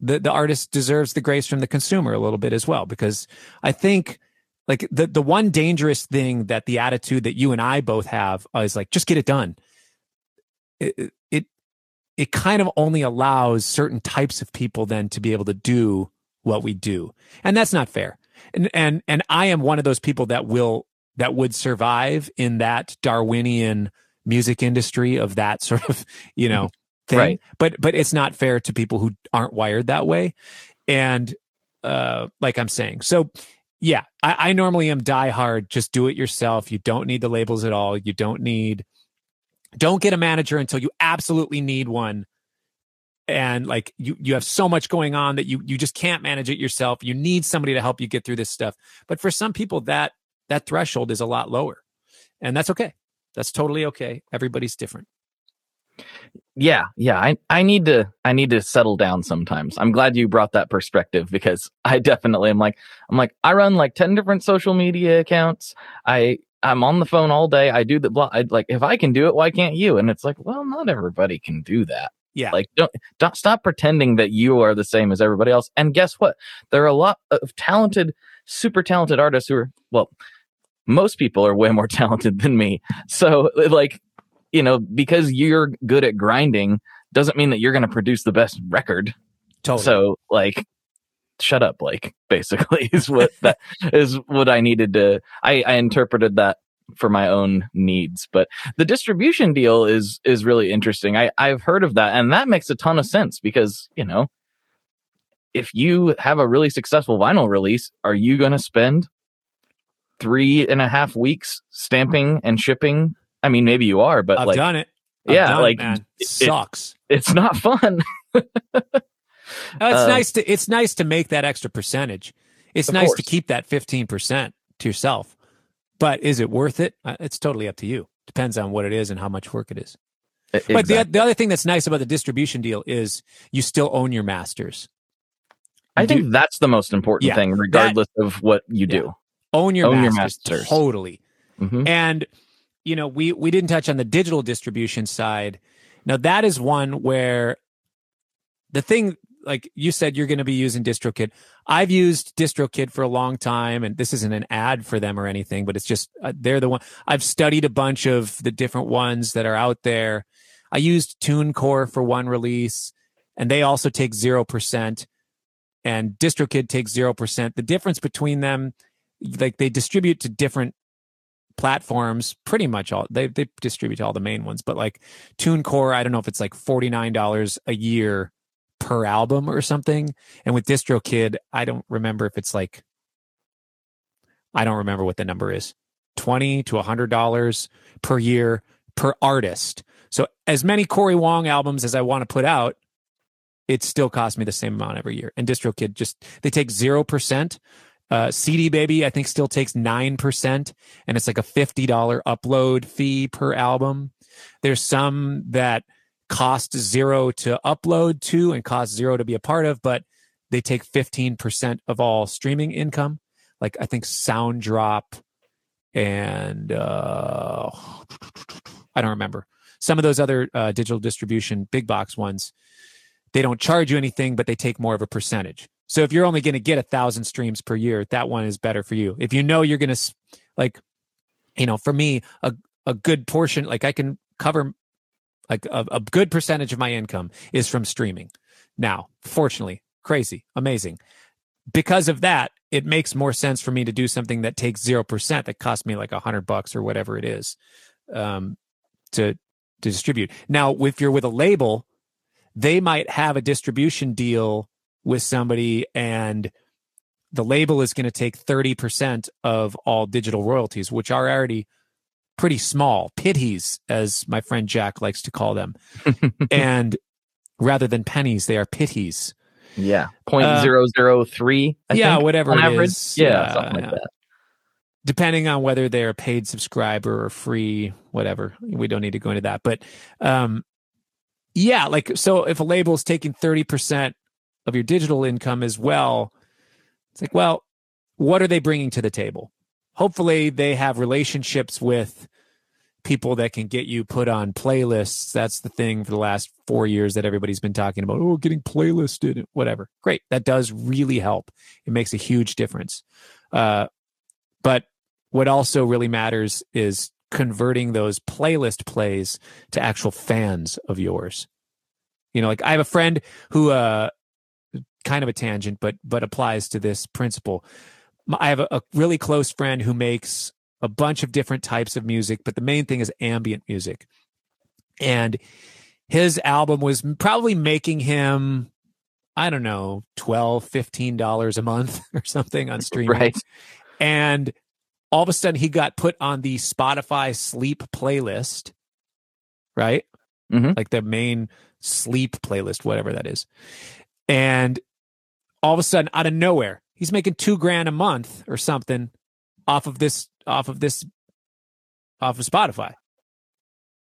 the the artist deserves the grace from the consumer a little bit as well because i think like the the one dangerous thing that the attitude that you and I both have is like just get it done. It, it it kind of only allows certain types of people then to be able to do what we do. And that's not fair. And and and i am one of those people that will that would survive in that darwinian music industry of that [LAUGHS] sort of you know thing. Right. but but it's not fair to people who aren't wired that way. And uh like i'm saying so yeah i, I normally am die hard just do it yourself. You don't need the labels at all. You don't need don't get a manager until you absolutely need one. And like you you have so much going on that you you just can't manage it yourself. You need somebody to help you get through this stuff. But for some people that that threshold is a lot lower. And that's okay. That's totally okay. Everybody's different. Yeah yeah. I i need to i need to settle down sometimes. I'm glad you brought that perspective because i definitely am like i'm like i run like 10 different social media accounts. I i'm on the phone all day. I do the blog I, like if i can do it why can't you? And it's like well not everybody can do that. Yeah. Like don't don't stop pretending that you are the same as everybody else. And guess what? There are a lot of talented super talented artists who are well most people are way more [LAUGHS] talented than me. So like you know because you're good at grinding doesn't mean that you're going to produce the best record. Totally. So like shut up blake [LAUGHS] basically is what [LAUGHS] that is what i needed to i i interpreted that for my own needs but the distribution deal is is really interesting. I i've heard of that and that makes a ton of sense because you know if you have a really successful vinyl release are you going to spend three and a half weeks stamping and shipping? I mean maybe you are but i've like done it. I've yeah, done like, it- it sucks. it's not fun [LAUGHS] It's Uh, nice to it's nice to make that extra percentage. It's nice to keep that fifteen percent to yourself. But is it worth it? Uh, It's totally up to you. Depends on what it is and how much work it is. But the, the other thing that's nice about the distribution deal is you still own your masters. I do- think that's the most important Yeah, thing, regardless of what you do. Own your Own your masters, masters. totally. Mhm. And you know, we we didn't touch on the digital distribution side. Now that is one where the thing like you said you're going to be using DistroKid. I've used DistroKid for a long time and this isn't an ad for them or anything, but it's just uh, they're the one I've studied a bunch of the different ones that are out there. I used TuneCore for one release and they also take 0% and DistroKid takes 0%. The difference between them like they distribute to different platforms pretty much all they they distribute to all the main ones but like TuneCore I don't know if it's like $49 a year per album or something. And with DistroKid I don't remember if it's like I don't remember what the number is. 20 to $100 per year per artist. So as many Cory Wong albums as I want to put out it still costs me the same amount every year. And DistroKid just they take 0% uh, CD Baby, I think, still takes 9%, and it's like a $50 upload fee per album. There's some that cost zero to upload to and cost zero to be a part of, but they take 15% of all streaming income. Like, I think Soundrop and uh, I don't remember. Some of those other uh, digital distribution big box ones, they don't charge you anything, but they take more of a percentage. So if you're only going to get a thousand streams per year, that one is better for you. If you know you're going to, like, you know, for me, a a good portion, like I can cover, like a, a good percentage of my income is from streaming. Now, fortunately, crazy, amazing. Because of that, it makes more sense for me to do something that takes zero percent that costs me like a hundred bucks or whatever it is, um, to to distribute. Now, if you're with a label, they might have a distribution deal with somebody and the label is going to take 30% of all digital royalties, which are already pretty small, pitties, as my friend Jack likes to call them. [LAUGHS] and rather than pennies, they are pitties. Yeah. Point zero zero three. yeah, think, whatever on it average. is. Yeah, something like yeah. that. Depending on whether they're a paid subscriber or free, whatever. We don't need to go into that. But um, yeah, like so if a label is taking 30% of your digital income as well, it's like, well, what are they bringing to the table? Hopefully they have relationships with people that can get you put on playlists. That's the thing for the last four years that everybody's been talking about. Oh, getting playlisted, whatever. Great. That does really help. It makes a huge difference. Uh, but what also really matters is converting those playlist plays to actual fans of yours. You know, like I have a friend who, uh, kind of a tangent, but but applies to this principle. I have a, a really close friend who makes a bunch of different types of music, but the main thing is ambient music. And his album was probably making him, I don't know, 12 $15 a month [LAUGHS] or something on streaming. Right. And all of a sudden he got put on the Spotify sleep playlist, right? Mhm. Like the main sleep playlist, whatever that is. And all of a sudden, out of nowhere, he's making two grand a month or something off of this, off of this, off of Spotify.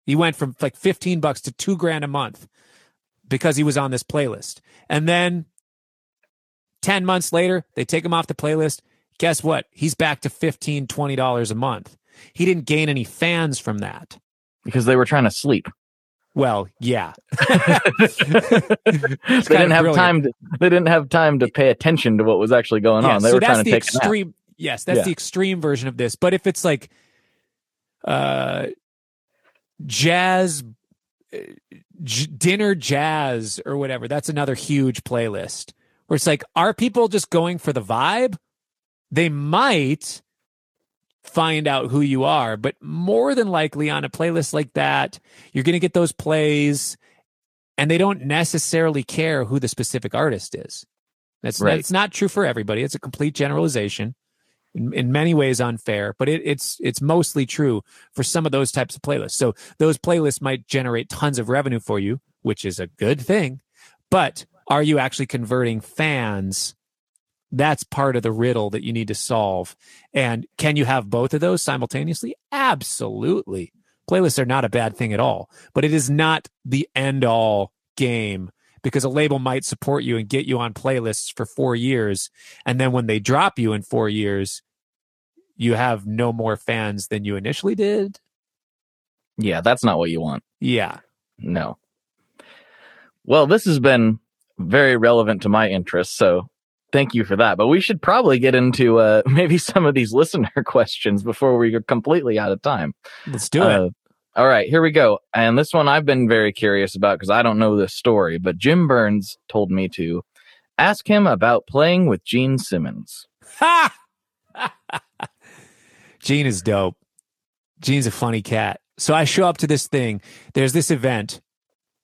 He went from like 15 bucks to two grand a month because he was on this playlist. And then 10 months later, they take him off the playlist. Guess what? He's back to 15 $20 a month. He didn't gain any fans from that. Because they were trying to sleep. Well, yeah. [LAUGHS] they didn't have brilliant. time. To, they didn't have time to pay attention to what was actually going Yeah, on. They so were trying to take extreme. Yes, that's Yeah. the extreme version of this. But if it's like uh jazz uh, j- dinner jazz or whatever, that's another huge playlist. Where it's like are people just going for the vibe? They might find out who you are, but more than likely on a playlist like that, you're going to get those plays and they don't necessarily care who the specific artist is. That's Right. it's not true for everybody. It's a complete generalization. In, in many ways unfair, but it, it's it's mostly true for some of those types of playlists. So those playlists might generate tons of revenue for you, which is a good thing. But are you actually converting fans? That's part of the riddle that you need to solve. And can you have both of those simultaneously? Absolutely. Playlists are not a bad thing at all, but it is not the end all game because a label might support you and get you on playlists for four years. And then when they drop you in four years, you have no more fans than you initially did. Yeah, that's not what you want. Yeah. No. Well, this has been very relevant to my interests, so thank you for that. But we should probably get into uh, [LAUGHS] maybe some of these listener [LAUGHS] questions before we are completely out of time. Let's do it. Uh, all right, here we go. And this one I've been very curious about because I don't know this story, but Jim Burns told me to ask him about playing with Gene Simmons. Ha! [LAUGHS] Gene is dope. Gene's a funny cat. So I show up to this thing. There's this event.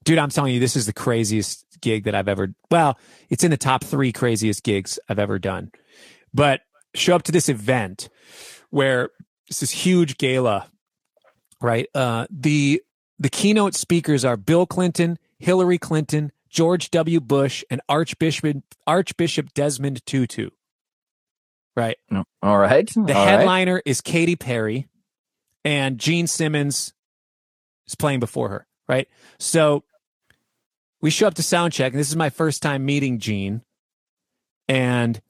Dude, I'm telling you, this is the craziest gig that I've ever well, it's in the top three craziest gigs I've ever done. But show up to this event where it's this huge gala, right? Uh the the keynote speakers are Bill Clinton, Hillary Clinton, George W. Bush, and Archbishop Archbishop Desmond Tutu. Right. All right. The all right. headliner is Katy Perry, and Gene Simmons is playing before her. Right. So we show up to sound check, and this is my first time meeting Gene. And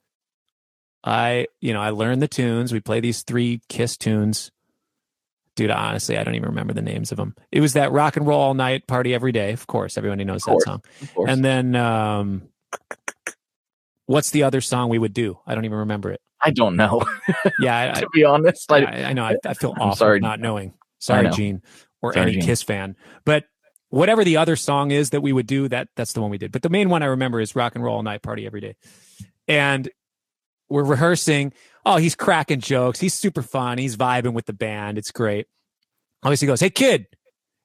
I, you know, I learned the tunes. We play these three Kiss tunes. Dude, honestly, I don't even remember the names of them. It was that rock and roll all night party every day. Of course, everybody knows that song. And then um what's the other song we would do? I don't even remember it. I don't know. Yeah, I, [LAUGHS] to be honest, I, I, I, I know. I, I feel I'm awful sorry. not knowing. Sorry, know. Gene, or Sorry, any Gene. Kiss fan. But whatever the other song is that we would do, that that's the one we did. But the main one I remember is Rock and Roll All Night Party Every Day. And we're rehearsing. Oh, he's cracking jokes. He's super fun. He's vibing with the band. It's great. Obviously, he goes, "Hey, kid,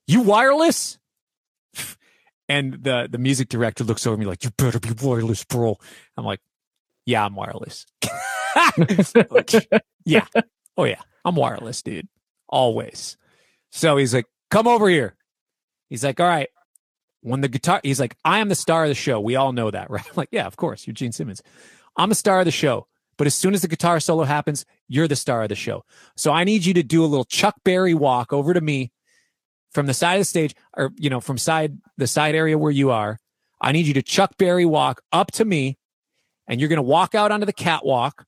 you wireless?" [LAUGHS] And the the music director looks over me like, "You better be wireless, bro." I'm like, "Yeah, I'm wireless." [LAUGHS] Like, yeah. Oh yeah. I'm wireless, dude. Always. So he's like, come over here. He's like, all right. When the guitar, he's like, I am the star of the show. We all know that, [LAUGHS] right? I'm like, yeah, of course. You're Gene Simmons. I'm the star of the show. But as soon as the guitar solo happens, you're the star of the show. So I need you to do a little Chuck Berry walk over to me from the side of the stage, or you know, from side the side area where you are. I need you to Chuck Berry walk up to me, and you're gonna walk out onto the catwalk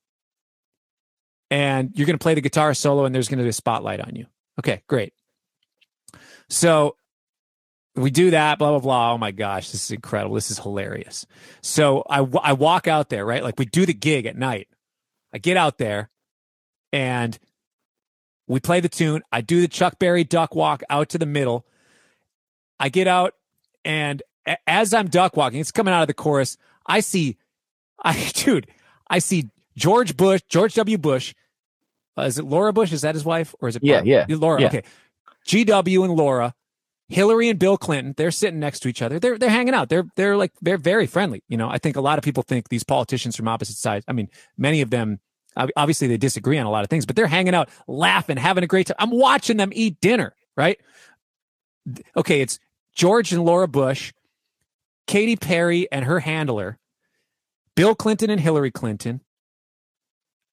and you're going to play the guitar solo and there's going to be a spotlight on you. Okay, great. So we do that, blah, blah, blah. Oh my gosh, this is incredible. This is hilarious. So I, I walk out there, right? Like we do the gig at night. I get out there and we play the tune. I do the Chuck Berry duck walk out to the middle. I get out and as I'm duck walking, it's coming out of the chorus. I see, I, [LAUGHS] dude, I see George Bush, George W. Bush. Uh, is it Laura Bush? Is that his wife, or is it? Yeah, Barb? yeah, Laura. yeah. Okay. G.W. and Laura, Hillary and Bill Clinton. They're sitting next to each other. They're they're hanging out. They're they're like they're very friendly. You know, I think a lot of people think these politicians from opposite sides. I mean, many of them obviously they disagree on a lot of things, but they're hanging out, laughing, having a great time. I'm watching them eat dinner. Right. Okay, it's George and Laura Bush, Katy Perry and her handler, Bill Clinton and Hillary Clinton,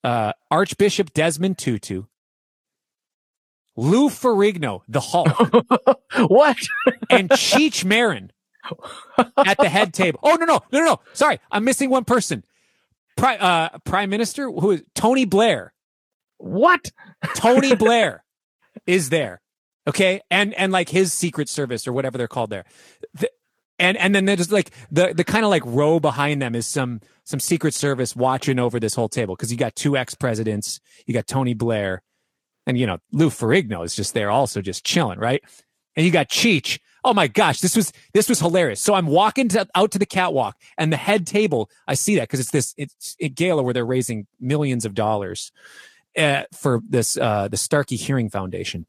uh, Archbishop Desmond Tutu, Lou Ferrigno, the Hulk, [LAUGHS] what? and Cheech Marin at the head table. Oh no, no, no, no, no. Sorry, I'm missing one person. Pri- uh, Prime Minister, who is Tony Blair. What? Tony [LAUGHS] Blair is there. Okay. And and like his secret service or whatever they're called there. The- and and then there's like the the kind of like row behind them is some some secret service watching over this whole table because you got two ex presidents, you got Tony Blair, and you know Lou Ferrigno is just there also just chilling, right? And you got Cheech. Oh my gosh, this was this was hilarious. So I'm walking to, out to the catwalk, and the head table. I see that because it's this it's a gala where they're raising millions of dollars uh, for this uh, the Starkey Hearing Foundation.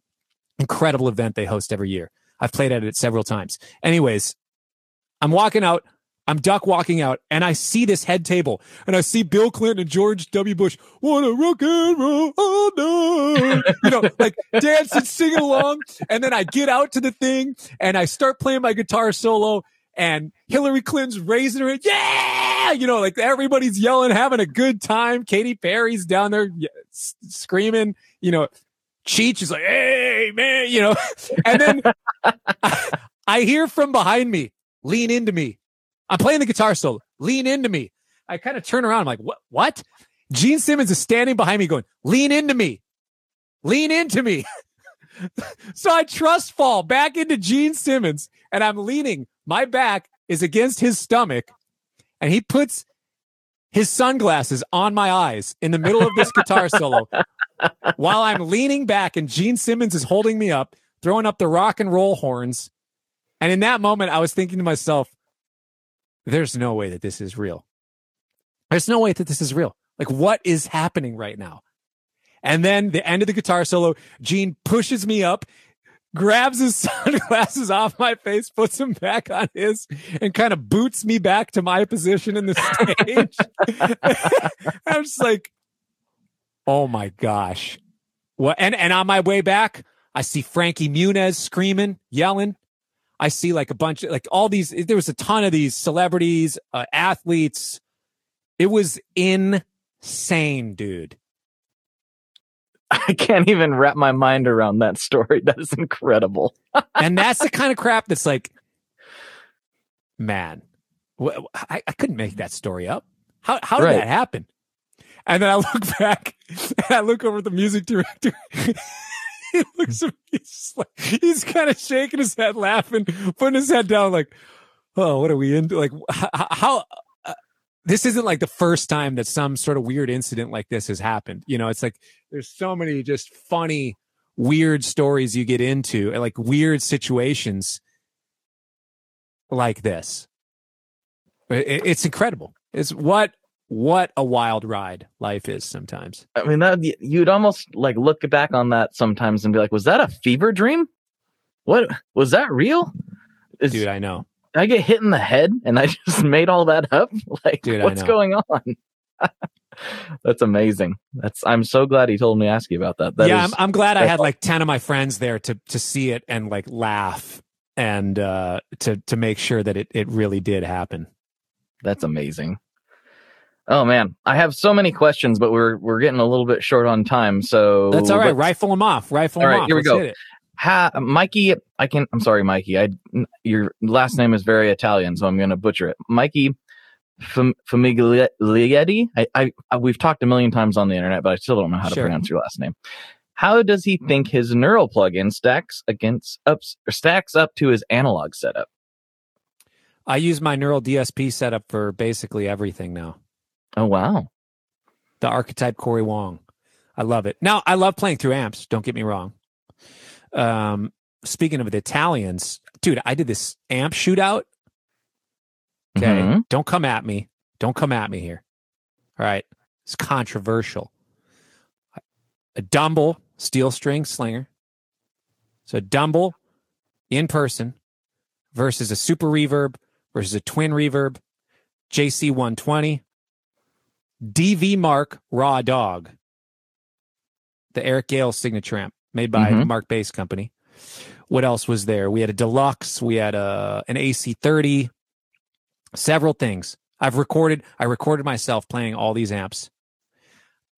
Incredible event they host every year. I've played at it several times. Anyways, I'm walking out. I'm duck walking out, and I see this head table, and I see Bill Clinton and George W. Bush. Wanna rock and roll you know, like dancing, singing along. And then I get out to the thing, and I start playing my guitar solo, and Hillary Clinton's raising her, yeah, you know, like everybody's yelling, having a good time. Katy Perry's down there screaming, you know. Cheech is like, hey, man, you know, and then [LAUGHS] I hear from behind me, lean into me. I'm playing the guitar solo, lean into me. I kind of turn around. I'm like, what? What? Gene Simmons is standing behind me going, lean into me, lean into me. [LAUGHS] so I trust fall back into Gene Simmons and I'm leaning. My back is against his stomach and he puts his sunglasses on my eyes in the middle of this guitar solo [LAUGHS] while I'm leaning back and Gene Simmons is holding me up, throwing up the rock and roll horns. And in that moment, I was thinking to myself, there's no way that this is real. There's no way that this is real. Like, what is happening right now? And then the end of the guitar solo, Gene pushes me up, grabs his [LAUGHS] sunglasses off my face, puts them back on his, and kind of boots me back to my position in the stage. [LAUGHS] I'm just like, oh my gosh. What? And, and on my way back, I see Frankie Muniz screaming, yelling. I see like a bunch of like all these, there was a ton of these celebrities, uh, athletes. It was insane, dude. [LAUGHS] I can't even wrap my mind around that story. [LAUGHS] That is incredible. [LAUGHS] and that's the kind of crap that's like, man, I, I couldn't make that story up. How how did Right. that happen? And then I look back and I look over at the music director. [LAUGHS] he looks at me, he's, like, he's kind of shaking his head, laughing, putting his head down, like, oh, what are we into? Like, h- h- how? uh, this isn't like the first time that some sort of weird incident like this has happened. You know, it's like there's so many just funny, weird stories you get into, and like weird situations like this. It, it's incredible. It's what what a wild ride life is sometimes. I mean, that you'd almost like look back on that sometimes and be like, "Was that a fever dream? What was that real?" Is, Dude, I know. I get hit in the head and I [LAUGHS] just made all that up? Like, Dude, what's going on? [LAUGHS] That's amazing. That's I'm so glad he told me to ask you about that. that yeah, is, I'm, I'm glad I had like ten of my friends there to to see it and like laugh and uh to to make sure that it it really did happen. That's amazing. Oh man, I have so many questions, but we're we're getting a little bit short on time. So that's all right. Rifle them off. Rifle them off. Here we Let's go. Ha, Mikey, I can. I'm sorry, Mikey. I your last name is very Italian, so I'm going to butcher it. Mikey Famiglietti. I, I, I, we've talked a million times on the internet, but I still don't know how to sure. pronounce your last name. How does he think his neural plugin stacks against ups or stacks up to his analog setup? I use my neural DSP setup for basically everything now. Oh wow. The archetype Cory Wong. I love it. Now I love playing through amps, don't get me wrong. Um speaking of the Italians, dude, I did this amp shootout. Okay. Mm-hmm. Don't come at me. Don't come at me here. All right. It's controversial. A Dumble steel string slinger. So Dumble in person versus a super reverb versus a twin reverb, JC 120 DV Mark Raw Dog, the Eric Gales signature amp made by mm-hmm. Markbass Company. What else was there? We had a deluxe, we had a an AC30, several things. I've recorded I recorded myself playing all these amps.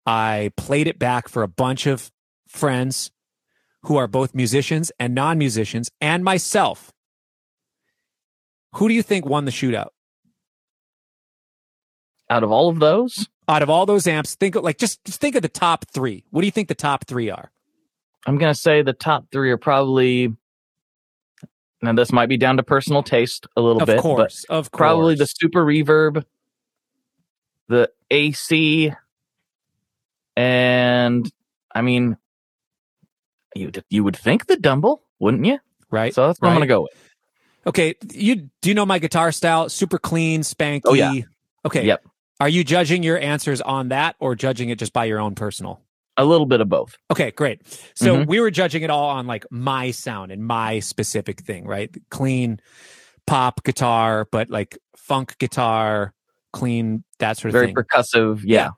I played it back for a bunch of friends who are both musicians and non-musicians and myself. Who do you think won the shootout? out of all of those, out of all those amps, think of like just, just think of the top three. What do you think the top three are? I'm gonna say the top three are probably. Now this might be down to personal taste a little of bit, course, but of course. probably the super reverb, the AC, and I mean, you you would think the Dumble, wouldn't you? Right. So that's what right. I'm gonna go with. Okay, you do you know my guitar style? Super clean, spanky. Oh yeah. Okay. Yep. Are you judging your answers on that or judging it just by your own personal? A little bit of both. Okay, great. So mm-hmm. we were judging it all on like my sound and my specific thing, right? Clean pop guitar, but like funk guitar, clean, that sort of Very thing. Very percussive. Yeah.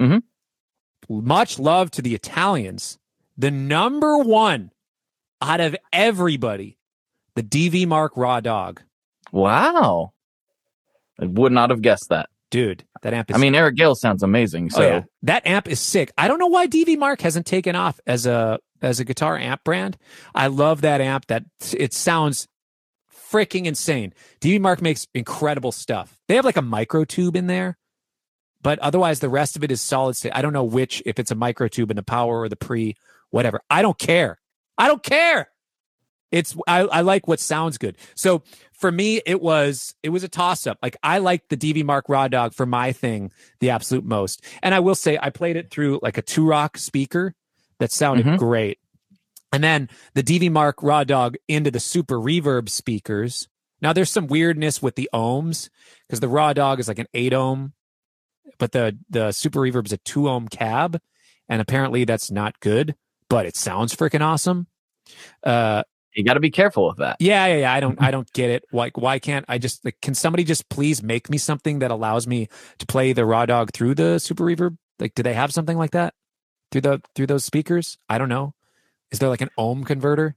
yeah. Mm-hmm. Much love to the Italians. The number one out of everybody, the DV Mark Raw Dog. Wow. I would not have guessed that. Dude, that amp is. I mean, Eric Gales sounds amazing. So oh, yeah. that amp is sick. I don't know why DV Mark hasn't taken off as a as a guitar amp brand. I love that amp. That it sounds freaking insane. DV Mark makes incredible stuff. They have like a micro tube in there, but otherwise the rest of it is solid state. I don't know which if it's a micro tube in the power or the pre, whatever. I don't care. I don't care. It's I, I like what sounds good. So for me, it was it was a toss up. Like I liked the DV Mark Raw Dog for my thing the absolute most. And I will say I played it through like a Two-Rock speaker that sounded mm-hmm. great. And then the DV Mark Raw Dog into the super reverb speakers. Now there's some weirdness with the ohms because the Raw Dog is like an eight ohm, but the the super reverb is a two ohm cab, and apparently that's not good. But it sounds freaking awesome. Uh, you got to be careful with that. Yeah, yeah, yeah. I don't, I don't get it. Like, why can't I just like? Can somebody just please make me something that allows me to play the raw dog through the super reverb? Like, do they have something like that through the through those speakers? I don't know. Is there like an ohm converter?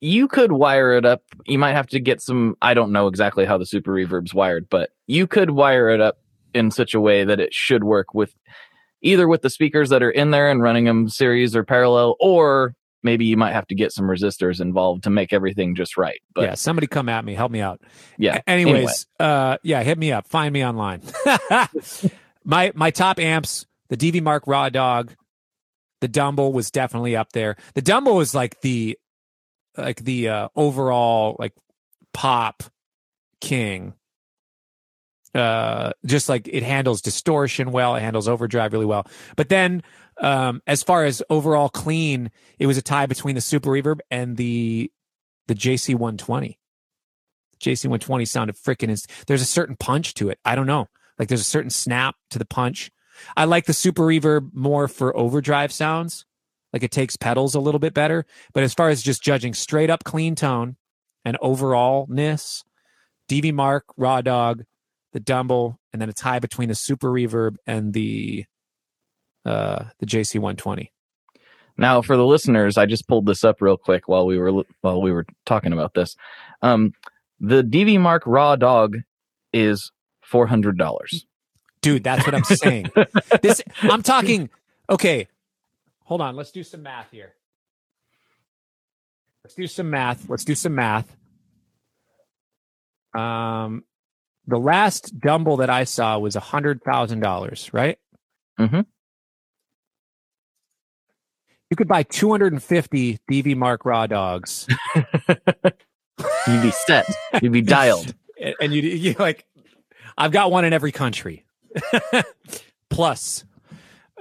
You could wire it up. You might have to get some. I don't know exactly how the super reverb's wired, but you could wire it up in such a way that it should work with either with the speakers that are in there and running them series or parallel, or maybe you might have to get some resistors involved to make everything just right. But yeah, somebody come at me, help me out. Yeah. Anyways, anyway. uh, yeah, hit me up, find me online. [LAUGHS] my my top amps, the DV Mark Raw Dog, the Dumble was definitely up there. The Dumble was like the like the uh, overall like pop king uh, just like it handles distortion well, it handles overdrive really well. But then, um, as far as overall clean, it was a tie between the Super Reverb and the the JC 120. JC 120 sounded freaking. Inst- there's a certain punch to it. I don't know. Like there's a certain snap to the punch. I like the Super Reverb more for overdrive sounds. Like it takes pedals a little bit better. But as far as just judging straight up clean tone and overallness, DV Mark, Raw Dog, the Dumble, and then a tie between the Super Reverb and the uh the JC 120. Now, for the listeners, I just pulled this up real quick while we were while we were talking about this. Um, the DV Mark Raw Dog is four hundred dollars. Dude, that's what I'm saying. [LAUGHS] this I'm talking. Okay, hold on. Let's do some math here. Let's do some math. Let's do some math. Um, the last Dumble that I saw was a hundred thousand dollars, right? Mm-hmm. You could buy 250 DV Mark raw dogs. [LAUGHS] You'd be set. You'd be dialed. and you you like I've got one in every country. [LAUGHS] Plus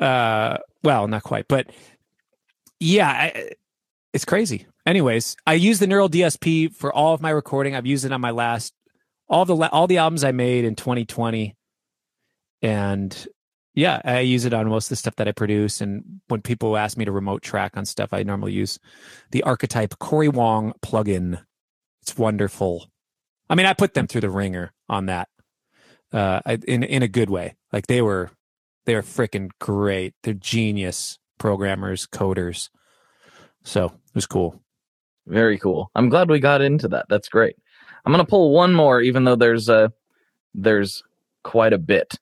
uh well, not quite, but yeah, I, it's crazy. Anyways, I use the Neural DSP for all of my recording. I've used it on my last all the all the albums I made in 2020 and yeah, I use it on most of the stuff that I produce. And when people ask me to remote track on stuff, I normally use the archetype Cory Wong plugin. It's wonderful. I mean, I put them through the ringer on that, uh, in in a good way. Like they were, they were freaking great. They're genius programmers, coders. So it was cool. Very cool. I'm glad we got into that. That's great. I'm gonna pull one more, even though there's a there's quite a bit.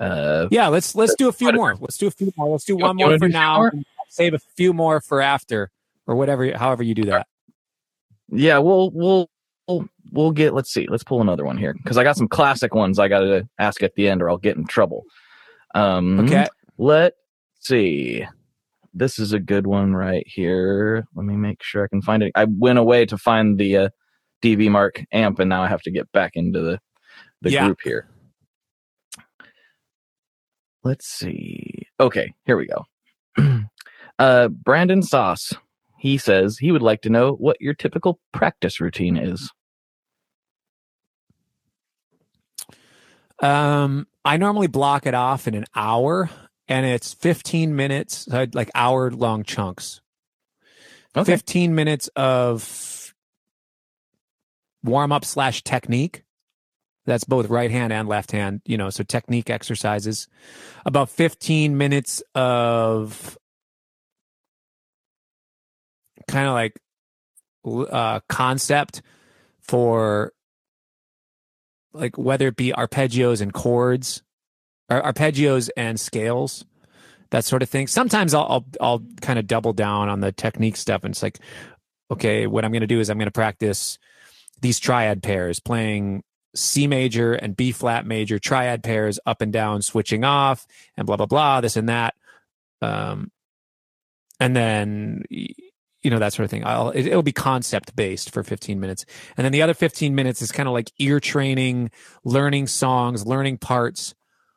Uh, yeah, let's let's do a few more. Let's do a few more. Let's do one more for now. Save a few more for after, or whatever. However you do that. Yeah, we'll we'll we'll, we'll get. Let's see. Let's pull another one here because I got some classic ones I got to ask at the end, or I'll get in trouble. Um, okay. Let's see. This is a good one right here. Let me make sure I can find it. I went away to find the uh, DV Mark amp, and now I have to get back into the the yeah. group here. Let's see. Okay, here we go. [CLEARS THROAT] uh, Brandon Sauce. He says he would like to know what your typical practice routine is. Um, I normally block it off in an hour, and it's 15 minutes, like hour long chunks. Okay. 15 minutes of warm up slash technique that's both right hand and left hand, you know, so technique exercises. About 15 minutes of kind of like uh, concept for like whether it be arpeggios and chords, or arpeggios and scales, that sort of thing. Sometimes I'll I'll, I'll kind of double down on the technique stuff, and it's like, okay, what I'm going to do is I'm going to practice these triad pairs, playing C major and B flat major triad pairs up and down, switching off, and blah blah blah, this and that. Um, and then you know that sort of thing. I'll it, will be concept based for 15 minutes, and then the other 15 minutes is kind of like ear training, learning songs, learning parts,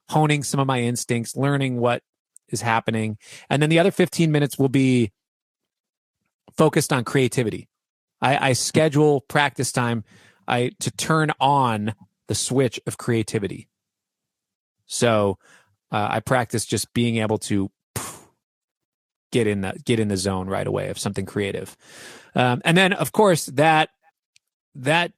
honing some of my instincts, learning what is happening, and then the other 15 minutes will be focused on creativity. I, I schedule practice time I to turn on the switch of creativity. So uh, I practice just being able to get in the get in the zone right away of something creative, um, and then of course that that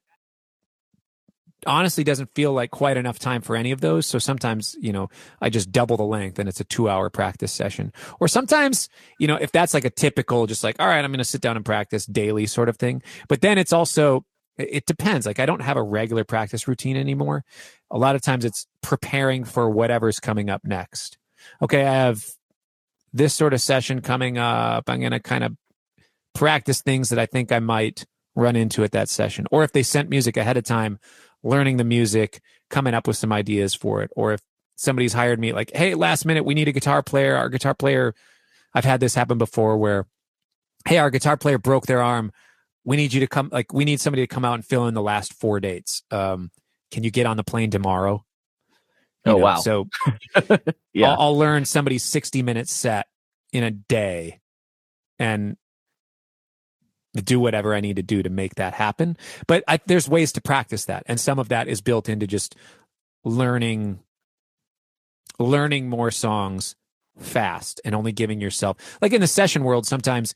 honestly doesn't feel like quite enough time for any of those. So sometimes, you know, I just double the length and it's a two hour practice session. Or sometimes, you know, if that's like a typical, just like, all right, I'm going to sit down and practice daily sort of thing. But then it's also, it depends. Like I don't have a regular practice routine anymore. A lot of times it's preparing for whatever's coming up next. Okay, I have this sort of session coming up. I'm going to kind of practice things that I think I might run into at that session. Or if they sent music ahead of time, learning the music, coming up with some ideas for it. Or if somebody's hired me like, "Hey, last minute we need a guitar player." Our guitar player I've had this happen before where hey, our guitar player broke their arm we need you to come like we need somebody to come out and fill in the last four dates um can you get on the plane tomorrow Oh, wow. So [LAUGHS] Yeah. I'll, I'll learn somebody's 60 minute set in a day and do whatever I need to do to make that happen. But I, there's ways to practice that. And some of that is built into just learning, learning more songs fast and only giving yourself like in the session world, sometimes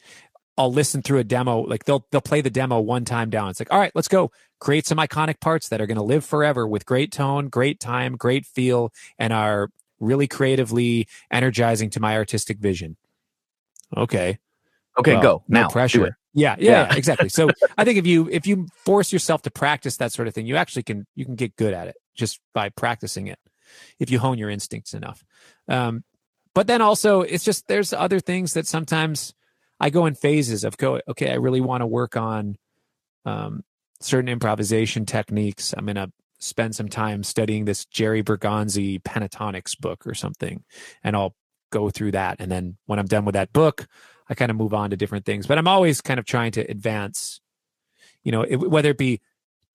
I'll listen through a demo, like they'll, they'll play the demo one time down. It's like, all right, let's go create some iconic parts that are going to live forever with great tone, great time, great feel, and are really creatively energizing to my artistic vision. Okay. okay, Well, go no now. pressure. Yeah, yeah, Yeah. yeah, exactly. So I think if you if you force yourself to practice that sort of thing, you actually can you can get good at it just by practicing it. If you hone your instincts enough. Um, but then also it's just there's other things that sometimes I go in phases of go okay, I really want to work on um, certain improvisation techniques. I'm gonna spend some time studying this Jerry Bergonzi pentatonics book or something, and I'll go through that. And then when I'm done with that book, I kind of move on to different things. But I'm always kind of trying to advance, you know, it, whether it be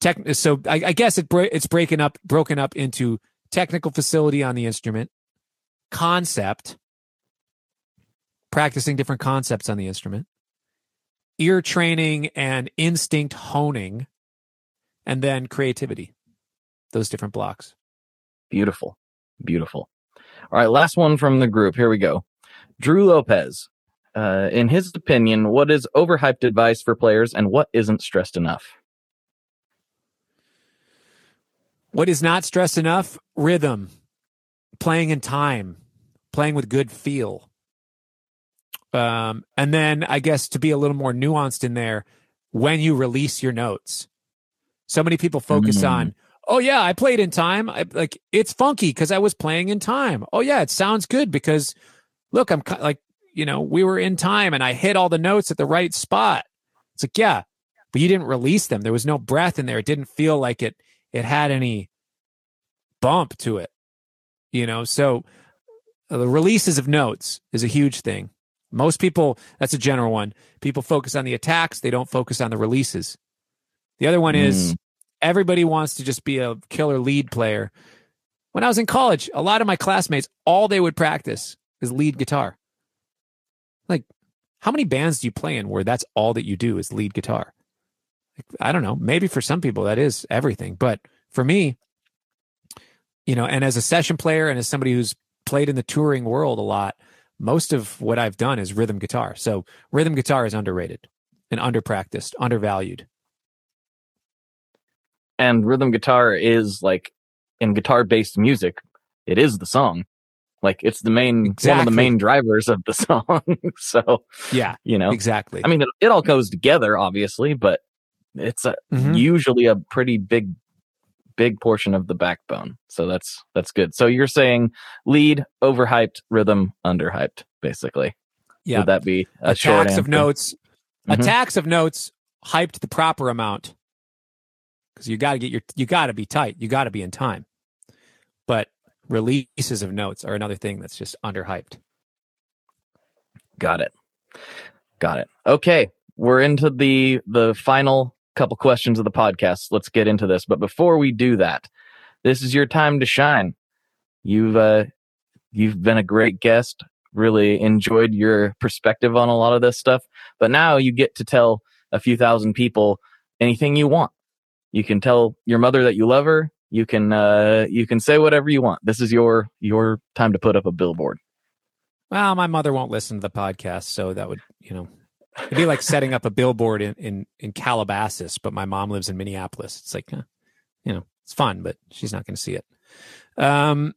tech. So I, I guess it it's breaking up, broken up into technical facility on the instrument, concept, practicing different concepts on the instrument, ear training and instinct honing, and then creativity. Those different blocks. Beautiful. Beautiful. All right, last one from the group. Here we go. Drew Lopez. Uh, in his opinion, what is overhyped advice for players and what isn't stressed enough? What is not stress enough? Rhythm, playing in time, playing with good feel. Um, and then I guess to be a little more nuanced in there, when you release your notes. So many people focus Mm. on, oh yeah, I played in time. I, like it's funky because I was playing in time. Oh yeah, it sounds good because look, I'm like, you know, we were in time and I hit all the notes at the right spot. It's like, yeah, but you didn't release them. There was no breath in there. It didn't feel like it it had any bump to it. You know, so uh, the releases of notes is a huge thing. Most people, that's a general one. People focus on the attacks, they don't focus on the releases. The other one is hmm. everybody wants to just be a killer lead player. When I was in college, a lot of my classmates, all they would practice is lead guitar. Like, how many bands do you play in where that's all that you do is lead guitar? I don't know. Maybe for some people that is everything, but for me, you know, and as a session player and as somebody who's played in the touring world a lot, most of what I've done is rhythm guitar. So rhythm guitar is underrated and underpracticed, undervalued. And rhythm guitar is like in guitar based music, it is the song. Like it's the main one of the main drivers of the [LAUGHS] song. so, Yeah, you know, exactly. I mean, it, it all goes together, obviously, but it's a, Mhm. usually a pretty big, big portion of the backbone. So that's that's good. So you're saying lead overhyped, rhythm underhyped, basically. yeah. Would that be a short attacks of notes Mhm. attacks of notes hyped the proper amount because you got to get your you got to be tight you got to be in time but releases of notes are another thing that's just underhyped Got it. Got it. Okay, we're into the the final couple questions of the podcast. Let's get into this. But before we do that, this is your time to shine. You've uh you've been a great guest. Really enjoyed your perspective on a lot of this stuff. But now you get to tell a few thousand people anything you want. You can tell your mother that you love her. You can uh you can say whatever you want. This is your your time to put up a billboard. well my mother won't listen to the podcast so that would you know it'd be like setting up a billboard in in, in calabasas but my mom lives in minneapolis. It's like eh, you know it's fun but she's not going to see it. Um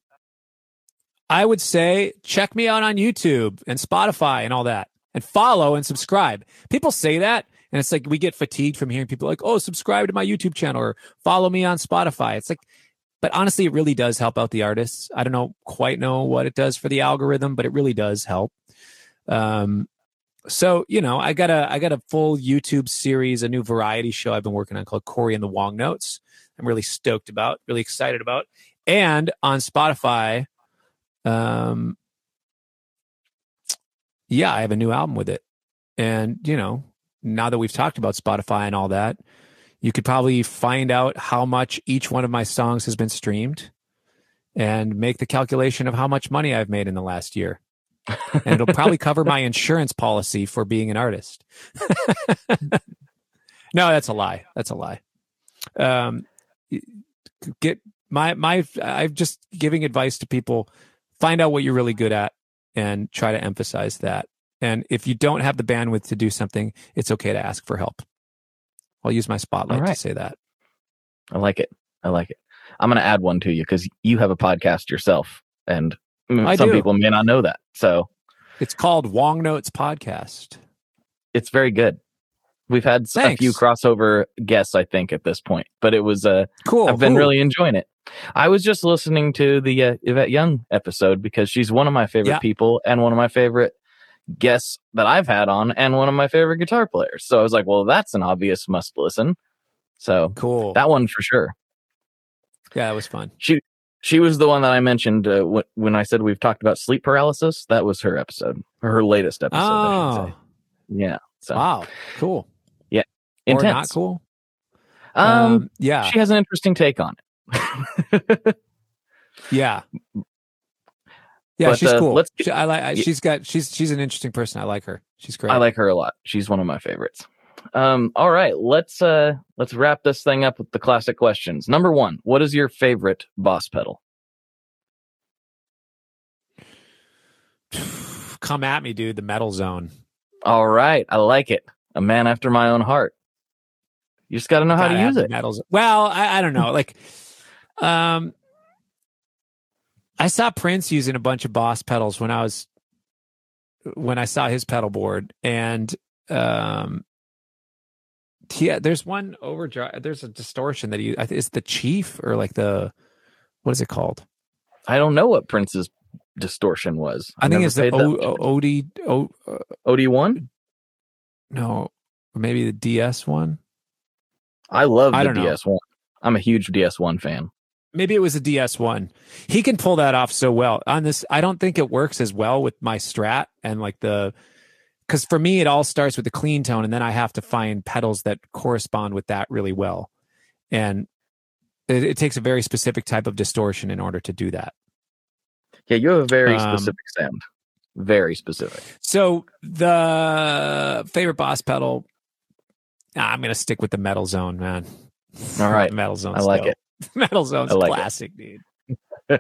i would say check me out on youtube and spotify and all that and follow and subscribe. People say that and it's like we get fatigued from hearing people like oh subscribe to my youtube channel or follow me on spotify. It's like but honestly it really does help out the artists. I don't know quite know what it does for the algorithm but it really does help. Um so you know i got a i got a full youtube series a new variety show i've been working on called cory and the wong notes. I'm really stoked about really excited about. And on spotify um yeah i have a new album with it. And you know now that we've talked about spotify and all that you could probably find out how much each one of my songs has been streamed and make the calculation of how much money I've made in the last year. [LAUGHS] and it'll probably cover my insurance policy for being an artist. [LAUGHS] no, that's a lie. That's a lie. Um, get my my. I'm just giving advice to people. Find out what you're really good at and try to emphasize that. And if you don't have the bandwidth to do something, it's okay to ask for help. I'll use my spotlight right. to say that. I like it. I like it. I'm going to add one to you because you have a podcast yourself, and I some do. people may not know that. So it's called Wong Notes Podcast. It's very good. We've had Thanks. a few crossover guests, I think, at this point, but it was uh, cool. I've been cool. really enjoying it. I was just listening to the uh, Yvette Young episode because she's one of my favorite yeah. people and one of my favorite guests that I've had on, and one of my favorite guitar players. So I was like, well, that's an obvious must listen. So cool. That one for sure. Yeah, it was fun. She she was the one that I mentioned uh, w- when I said we've talked about sleep paralysis. That was her episode, her latest episode. Oh. Yeah. So. Wow. Cool. Yeah. Intense. Or not cool. Um, um, yeah. She has an interesting take on it. [LAUGHS] yeah. Yeah, but, she's uh, cool. Let's get, she, I like. She's got. She's she's an interesting person. I like her. She's great. I like her a lot. She's one of my favorites. Um, all right, let's uh let's wrap this thing up with the classic questions. Number one, what is your favorite boss pedal? [SIGHS] Come at me, dude. The metal zone. All right, I like it. A man after my own heart. You just got to know how to use it. Metals. Well, I, I don't know. [LAUGHS] Like, um, I saw Prince using a bunch of Boss pedals when I was when I saw his pedal board, and um, yeah, there's one overdrive. There's a distortion that he is the Chief or like the what is it called? I don't know what Prince's distortion was. I, I think it's the o, OD o, uh, OD one. No, maybe the DS one. I love the I DS one. I'm a huge DS one fan. Maybe it was a DS one. He can pull that off so well. On this, I don't think it works as well with my Strat and like the because for me it all starts with the clean tone and then i have to find pedals that correspond with that really well. And it, it takes a very specific type of distortion in order to do that. Yeah you have a very um, specific sound. Very specific. So the favorite boss pedal i'm gonna stick with the metal zone man. All right. [LAUGHS] Metal zone i like still. it. [LAUGHS] Metal zone's like classic it. dude [LAUGHS]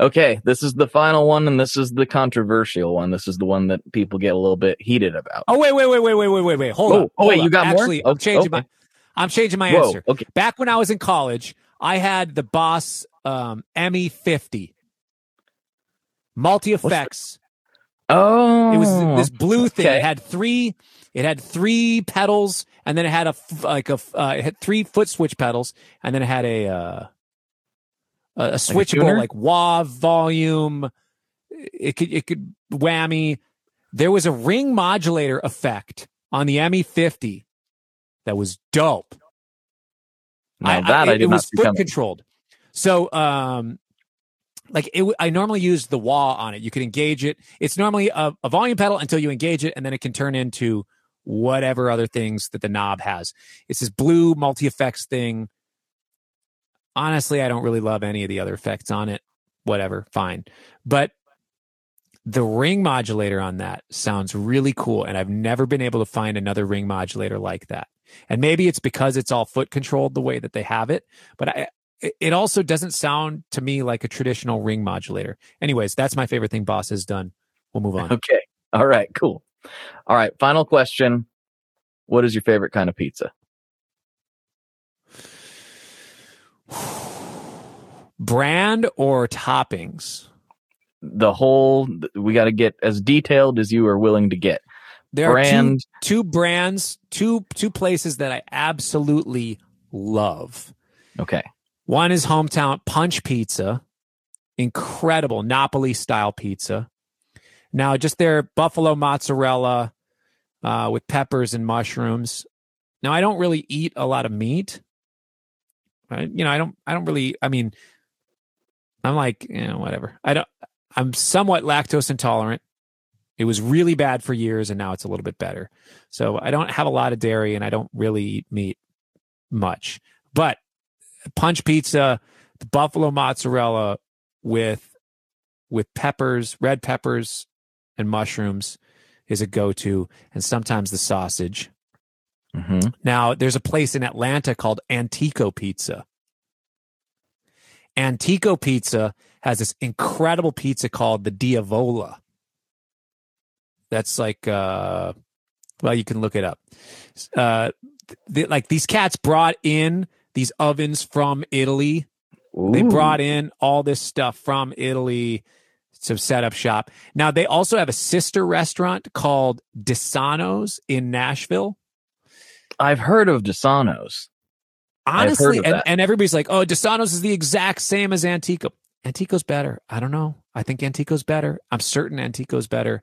Okay, this is the final one, and this is the controversial one. This is the one that people get a little bit heated about. Oh wait, wait, wait, wait, wait, wait, wait, wait. Hold oh, on. Oh wait, you got Actually, more? I'm changing okay. my. I'm changing my Whoa, answer. Okay. Back when I was in college, I had the Boss um, ME50 multi effects. Oh, it was this blue thing. Okay. It had three. It had three pedals, and then it had a like a uh, it had three foot switch pedals, and then it had a. Uh, a, switchable like, like wah volume. It could it could whammy. There was a ring modulator effect on the ME50 that was dope. Now that I, I it, it was foot controlled. So um like it, I normally use the wah on it. You can engage it. It's normally a, a, volume pedal until you engage it, and then it can turn into whatever other things that the knob has. It's this blue multi effects thing honestly, I don't really love any of the other effects on it. Whatever, fine. But the ring modulator on that sounds really cool. And I've never been able to find another ring modulator like that. And maybe it's because it's all foot controlled the way that they have it. But I, it also doesn't sound to me like a traditional ring modulator. Anyways, that's my favorite thing Boss has done. We'll move on. Okay. All right. Cool. All right. Final question. What is your favorite kind of pizza? Brand or toppings? The whole, we got to get as detailed as you are willing to get. There brand. are two, two brands, two two places that I absolutely love. Okay. One is hometown Punch Pizza, incredible Napoli style pizza. Now, just their buffalo mozzarella uh, with peppers and mushrooms. Now, I don't really eat a lot of meat, Right? You know, I don't I don't really I mean I'm like, you know, whatever. I don't I'm somewhat lactose intolerant. It was really bad for years and now it's a little bit better. So I don't have a lot of dairy and I don't really eat meat much. But punch pizza, the buffalo mozzarella with with peppers, red peppers, and mushrooms is a go-to, and sometimes the sausage. Mm-hmm. Now, there's a place in Atlanta called Antico Pizza. Antico Pizza has this incredible pizza called the Diavola. That's like, uh, well, you can look it up. Uh, th- like these cats brought in these ovens from Italy. They brought in all this stuff from Italy to set up shop. Now they also have a sister restaurant called Desano's in Nashville. I've heard of Desano's. Honestly, and, and everybody's like, "Oh, Desano's is the exact same as Antico." Antico's better. I don't know. I think Antico's better. I'm certain Antico's better.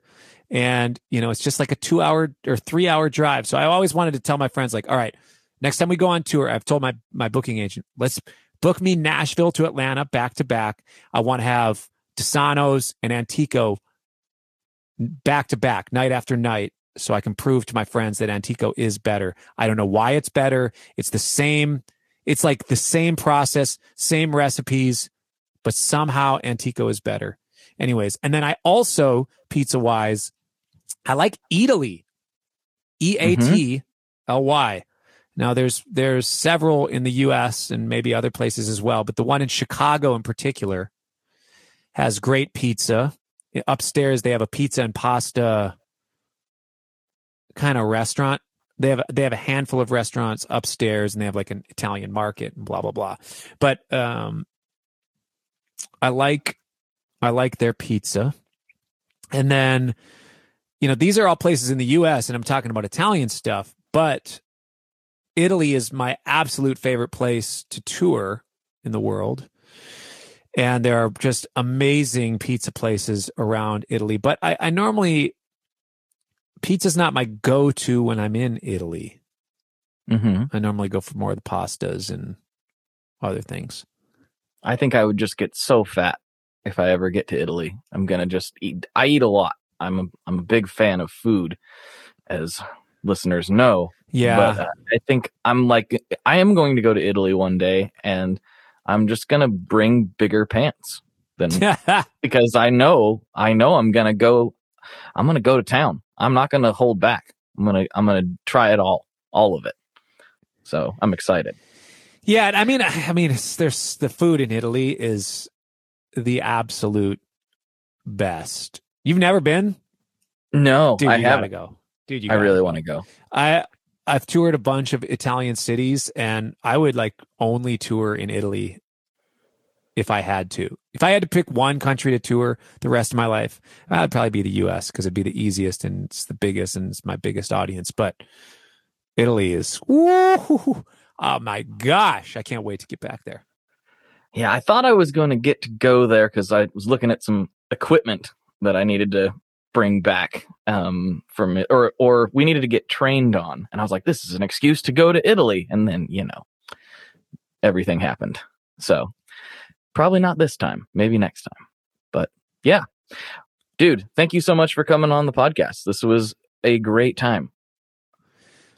And you know, it's just like a two hour or three hour drive. So I always wanted to tell my friends, like, "All right, next time we go on tour, I've told my my booking agent, let's book me Nashville to Atlanta back to back. I want to have Desano's and Antico back to back, night after night, so I can prove to my friends that Antico is better. I don't know why it's better. It's the same. It's like the same process, same recipes, but somehow Antico is better. Anyways, and then I also pizza wise, I like Eataly, mm-hmm. E A T L Y. Now there's there's several in the U.S. and maybe other places as well, but the one in Chicago in particular has great pizza. Upstairs they have a pizza and pasta kind of restaurant. They have they have a handful of restaurants upstairs, and they have like an Italian market and blah blah blah. But um, I like I like their pizza, and then you know these are all places in the U.S. and I'm talking about Italian stuff, but Italy is my absolute favorite place to tour in the world. And there are just amazing pizza places around Italy. But I, I normally, pizza's not my go to when I'm in Italy. Mm-hmm. I normally go for more of the pastas and other things. I think I would just get so fat if I ever get to Italy. I'm gonna just eat. I eat a lot. I'm a I'm a big fan of food, as listeners know. Yeah. But uh, I think I'm like I am going to go to Italy one day, and I'm just gonna bring bigger pants than [LAUGHS] because I know I know I'm gonna go. I'm gonna go to town. I'm not gonna hold back. I'm gonna I'm gonna try it all, all of it. So I'm excited. yeah. I mean, I mean, there's the food in Italy is the absolute best. You've never been? No, Dude, I gotta haven't. go. Dude, you I really want to go. I I've toured a bunch of Italian cities and I would like only tour in Italy if I had to. If I had to pick one country to tour the rest of my life, I'd probably be the US because it'd be the easiest and it's the biggest and it's my biggest audience. But Italy is woo, oh my gosh, I can't wait to get back there. Yeah, I thought I was going to get to go there because I was looking at some equipment that I needed to bring back um, from it, or or we needed to get trained on, and I was like, this is an excuse to go to Italy, and then you know, everything happened. So probably not this time, maybe next time. But yeah, dude, thank you so much for coming on the podcast. This was a great time.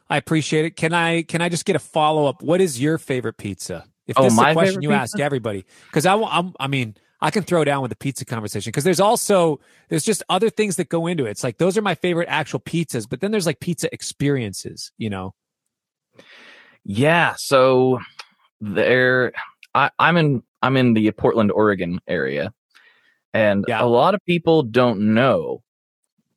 I appreciate it. Can I can I just get a follow up? What is your favorite pizza? If Oh, this is a question you pizza? ask everybody, because I, I'm, I mean, I can throw down with the pizza conversation because there's also there's just other things that go into it. It's like those are my favorite actual pizzas, but then there's like pizza experiences. You know, Yeah, so there I, I'm in I'm in the Portland, Oregon area. And Yeah. a lot of people don't know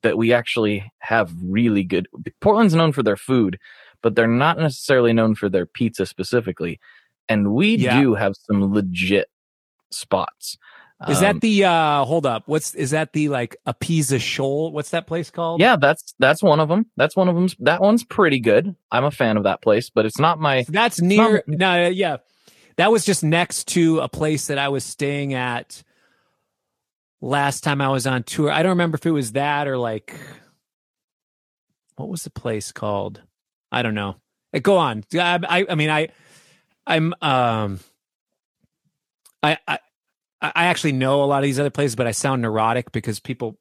that we actually have really good Portland's known for their food, but they're not necessarily known for their pizza specifically. And we Yeah. do have some legit spots. is Um, that the uh hold up? What's is that the like a pizza shoal? What's that place called? Yeah, that's that's one of them. That's one of them. That one's pretty good. I'm a fan of that place, but it's not my That's near. not- No, yeah, that was just next to a place that I was staying at last time I was on tour. I don't remember if it was that or like what was the place called? I don't know. Uh, Go on. I, I, I mean, I, I'm, um, I, I, I actually know a lot of these other places, but I sound neurotic because people,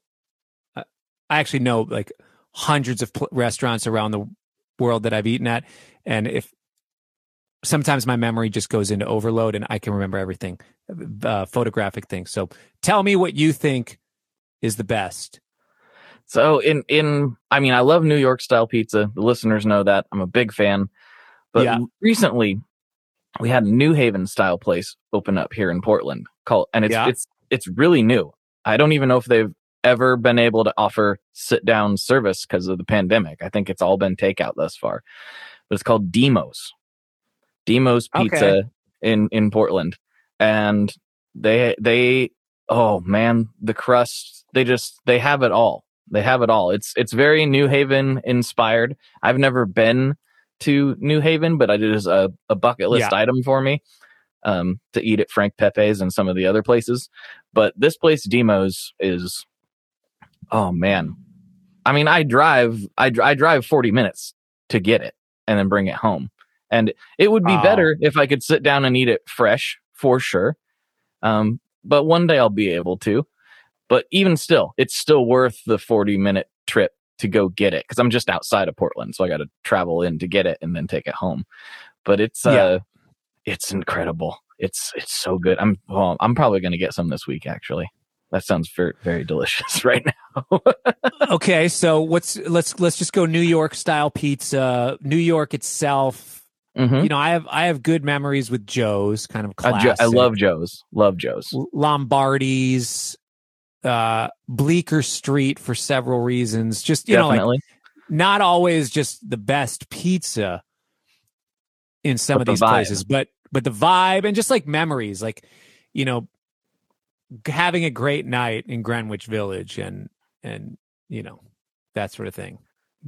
I I actually know like hundreds of pl- restaurants around the world that I've eaten at, and if sometimes my memory just goes into overload and I can remember everything, uh, photographic things. So tell me what you think is the best. So in in I mean I love New York style pizza. The listeners know that. I'm a big fan. But Yeah. recently we had a New Haven style place open up here in Portland called and it's Yeah. it's it's really new. I don't even know if they've ever been able to offer sit down service because of the pandemic. I think it's all been takeout thus far. But it's called Dimo's. Dimo's Pizza Okay. in in Portland. And they they oh man, the crust, they just they have it all. They have it all. It's it's very New Haven inspired. I've never been to New Haven, but it is a, a bucket list Yeah. item for me um, to eat at Frank Pepe's and some of the other places. But this place, Dimo's, is oh man. I mean, I drive I, I drive forty minutes to get it and then bring it home, and it would be Oh. better if I could sit down and eat it fresh for sure. Um, but one day I'll be able to. But even still, it's still worth the 40 minute trip to go get it because I'm just outside of Portland, so I got to travel in to get it and then take it home. But it's uh, it's incredible. It's it's so good. I'm well, I'm probably gonna get some this week actually. That sounds very very delicious [LAUGHS] right now. okay, so what's let's let's just go New York style pizza. New York itself, Mhm. you know, I have I have good memories with Joe's, kind of I, classic. I love Joe's. Love Joe's. Lombardi's, uh, Bleecker Street for several reasons. Just you know, like not always just the best pizza in some But of these vibe. places, but but the vibe and just like memories, like you know, having a great night in Greenwich Village and and you know that sort of thing.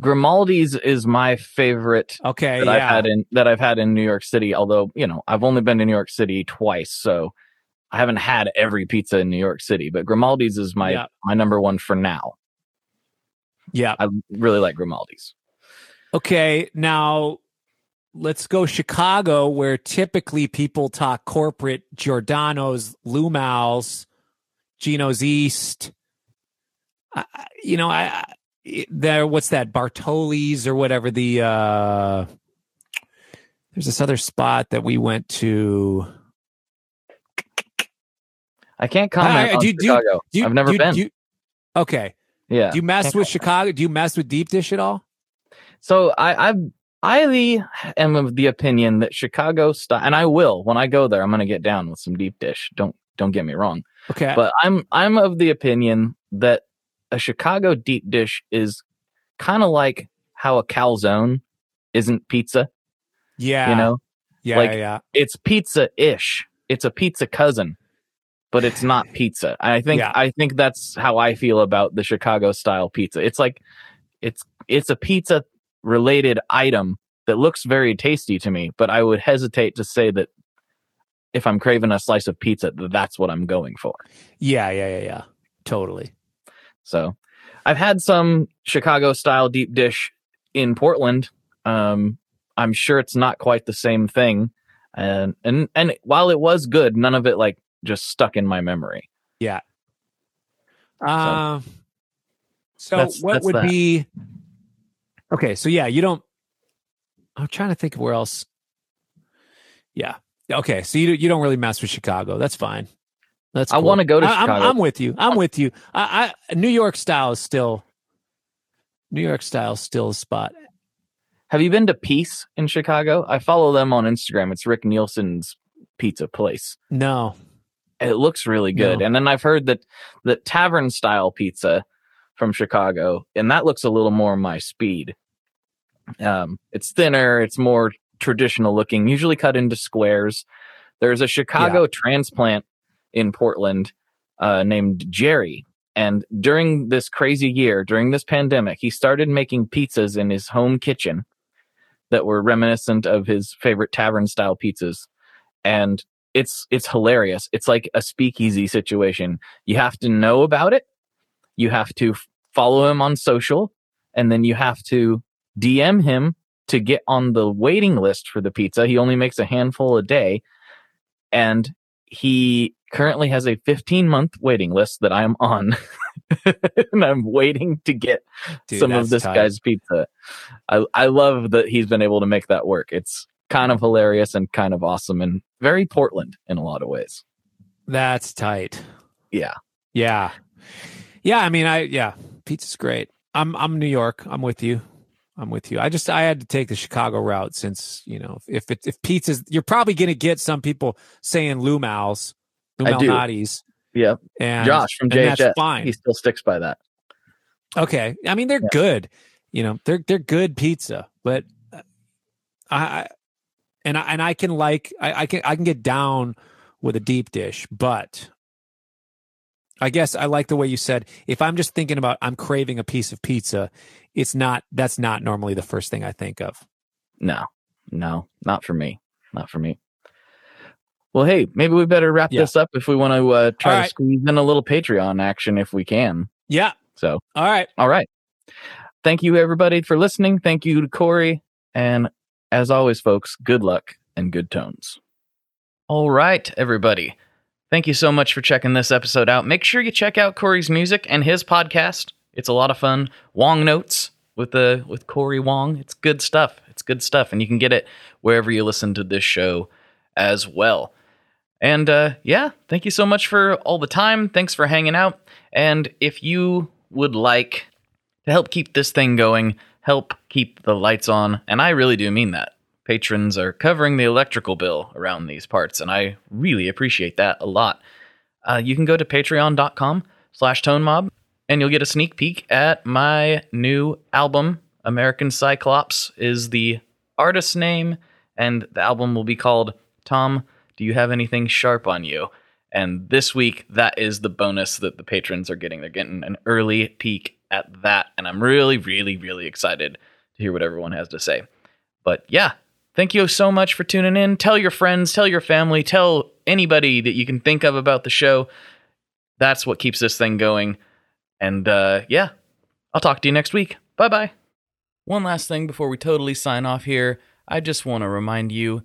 Grimaldi's is my favorite Okay, that yeah, I've had in that I've had in New York City. Although you know I've only been to New York City twice, so I haven't had every pizza in New York City. But Grimaldi's is my Yeah. my number one for now. yeah. I really like Grimaldi's. Okay, now let's go Chicago, where typically people talk corporate Giordano's, Lou Mal's, Geno's East. I, I- you know, I, I there. What's that? Bartoli's or whatever. The uh there's this other spot that we went to. I can't comment I- I- on do do Chicago. Do I've never do been. do okay. yeah. Do you mess with comment. Chicago? Do you mess with deep dish at all? So I I I am of the opinion that Chicago style, and I will when I go there. I'm going to get down with some deep dish. Don't don't get me wrong. Okay. but I'm I'm of the opinion that a Chicago deep dish is kind of like how a calzone isn't pizza. yeah. You know, Yeah. like- yeah. it's pizza ish. It's a pizza cousin, but it's not pizza. I think Yeah. I think that's how I feel about the Chicago style pizza. It's like it's it's a pizza related item that looks very tasty to me, but I would hesitate to say that if I'm craving a slice of pizza, that's what I'm going for. Yeah. Yeah. Yeah. Yeah. Totally. So I've had some Chicago style deep dish in Portland. Um, I'm sure it's not quite the same thing. And and and while it was good, none of it like just stuck in my memory. Yeah. Um. So That's- what that's would that. be? Okay, so yeah, you don't. I'm trying to think of where else. Yeah. Okay, so you you don't really mess with Chicago. That's fine. That's. I wanna go to I- I'm, I'm with you. I'm with you. I, I New York style is still. New York style is still a spot. Have you been to Piece in Chicago? I follow them on Instagram. It's Rick Nielsen's pizza place. No. It looks really good. No. And then I've heard that that tavern style pizza from Chicago, and that looks a little more my speed. Um, it's thinner, it's more traditional looking, usually cut into squares. There's a Chicago transplant in Portland uh, named Jerry. And during this crazy year, during this pandemic, he started making pizzas in his home kitchen that were reminiscent of his favorite tavern style pizzas. And it's it's hilarious. It's like a speakeasy situation. You have to know about it. You have to follow him on social, and then you have to DM him to get on the waiting list for the pizza. He only makes a handful a day, and he currently has a 15 month waiting list that I'm on, [LAUGHS] and I'm waiting to get Dude, some of this tight. guy's pizza. I I love that he's been able to make that work. It's kind of hilarious and kind of awesome and very Portland in a lot of ways. That's tight. Yeah. Yeah. Yeah, I mean I yeah, pizza's great. I'm I'm New York. I'm with you. I'm with you. I just I had to take the Chicago route since, you know, if it if pizza's you're probably gonna get some people saying Lou Mal's, Lou I do. Malnati's. Yep. And Josh from JHS. that's fine. He still sticks by that. Okay. I mean, they're Yeah. good. You know, they're they're good pizza, but uh, I, I and I and I can like I, I can I can get down with a deep dish, but I guess I like the way you said if I'm just thinking about I'm craving a piece of pizza, it's not that's not normally the first thing I think of. No, no, not for me. Not for me. Well, hey, maybe we better wrap Yeah. this up if we want to uh, try to squeeze in a little Patreon action if we can. Yeah. So, All right. all right. Thank you, everybody, for listening. Thank you to Cory. And as always, folks, good luck and good tones. All right, everybody. Thank you so much for checking this episode out. Make sure you check out Cory's music and his podcast. It's a lot of fun. Wong Notes with the with Cory Wong. It's good stuff. It's good stuff, and you can get it wherever you listen to this show as well. And uh, yeah, thank you so much for all the time. Thanks for hanging out. And if you would like to help keep this thing going, help keep the lights on, and I really do mean that. Patrons are covering the electrical bill around these parts, and I really appreciate that a lot. Uh, you can go to patreon.com slash tonemob, and you'll get a sneak peek at my new album. American Cyclops is the artist's name, and the album will be called Tom, Do You Have Anything Sharp on You? And this week, that is the bonus that the patrons are getting. They're getting an early peek at that, and I'm really, really, really excited to hear what everyone has to say. But yeah, thank you so much for tuning in. Tell your friends, tell your family, tell anybody that you can think of about the show. That's what keeps this thing going. And uh, yeah, I'll talk to you next week. Bye bye. One last thing before we totally sign off here. I just want to remind you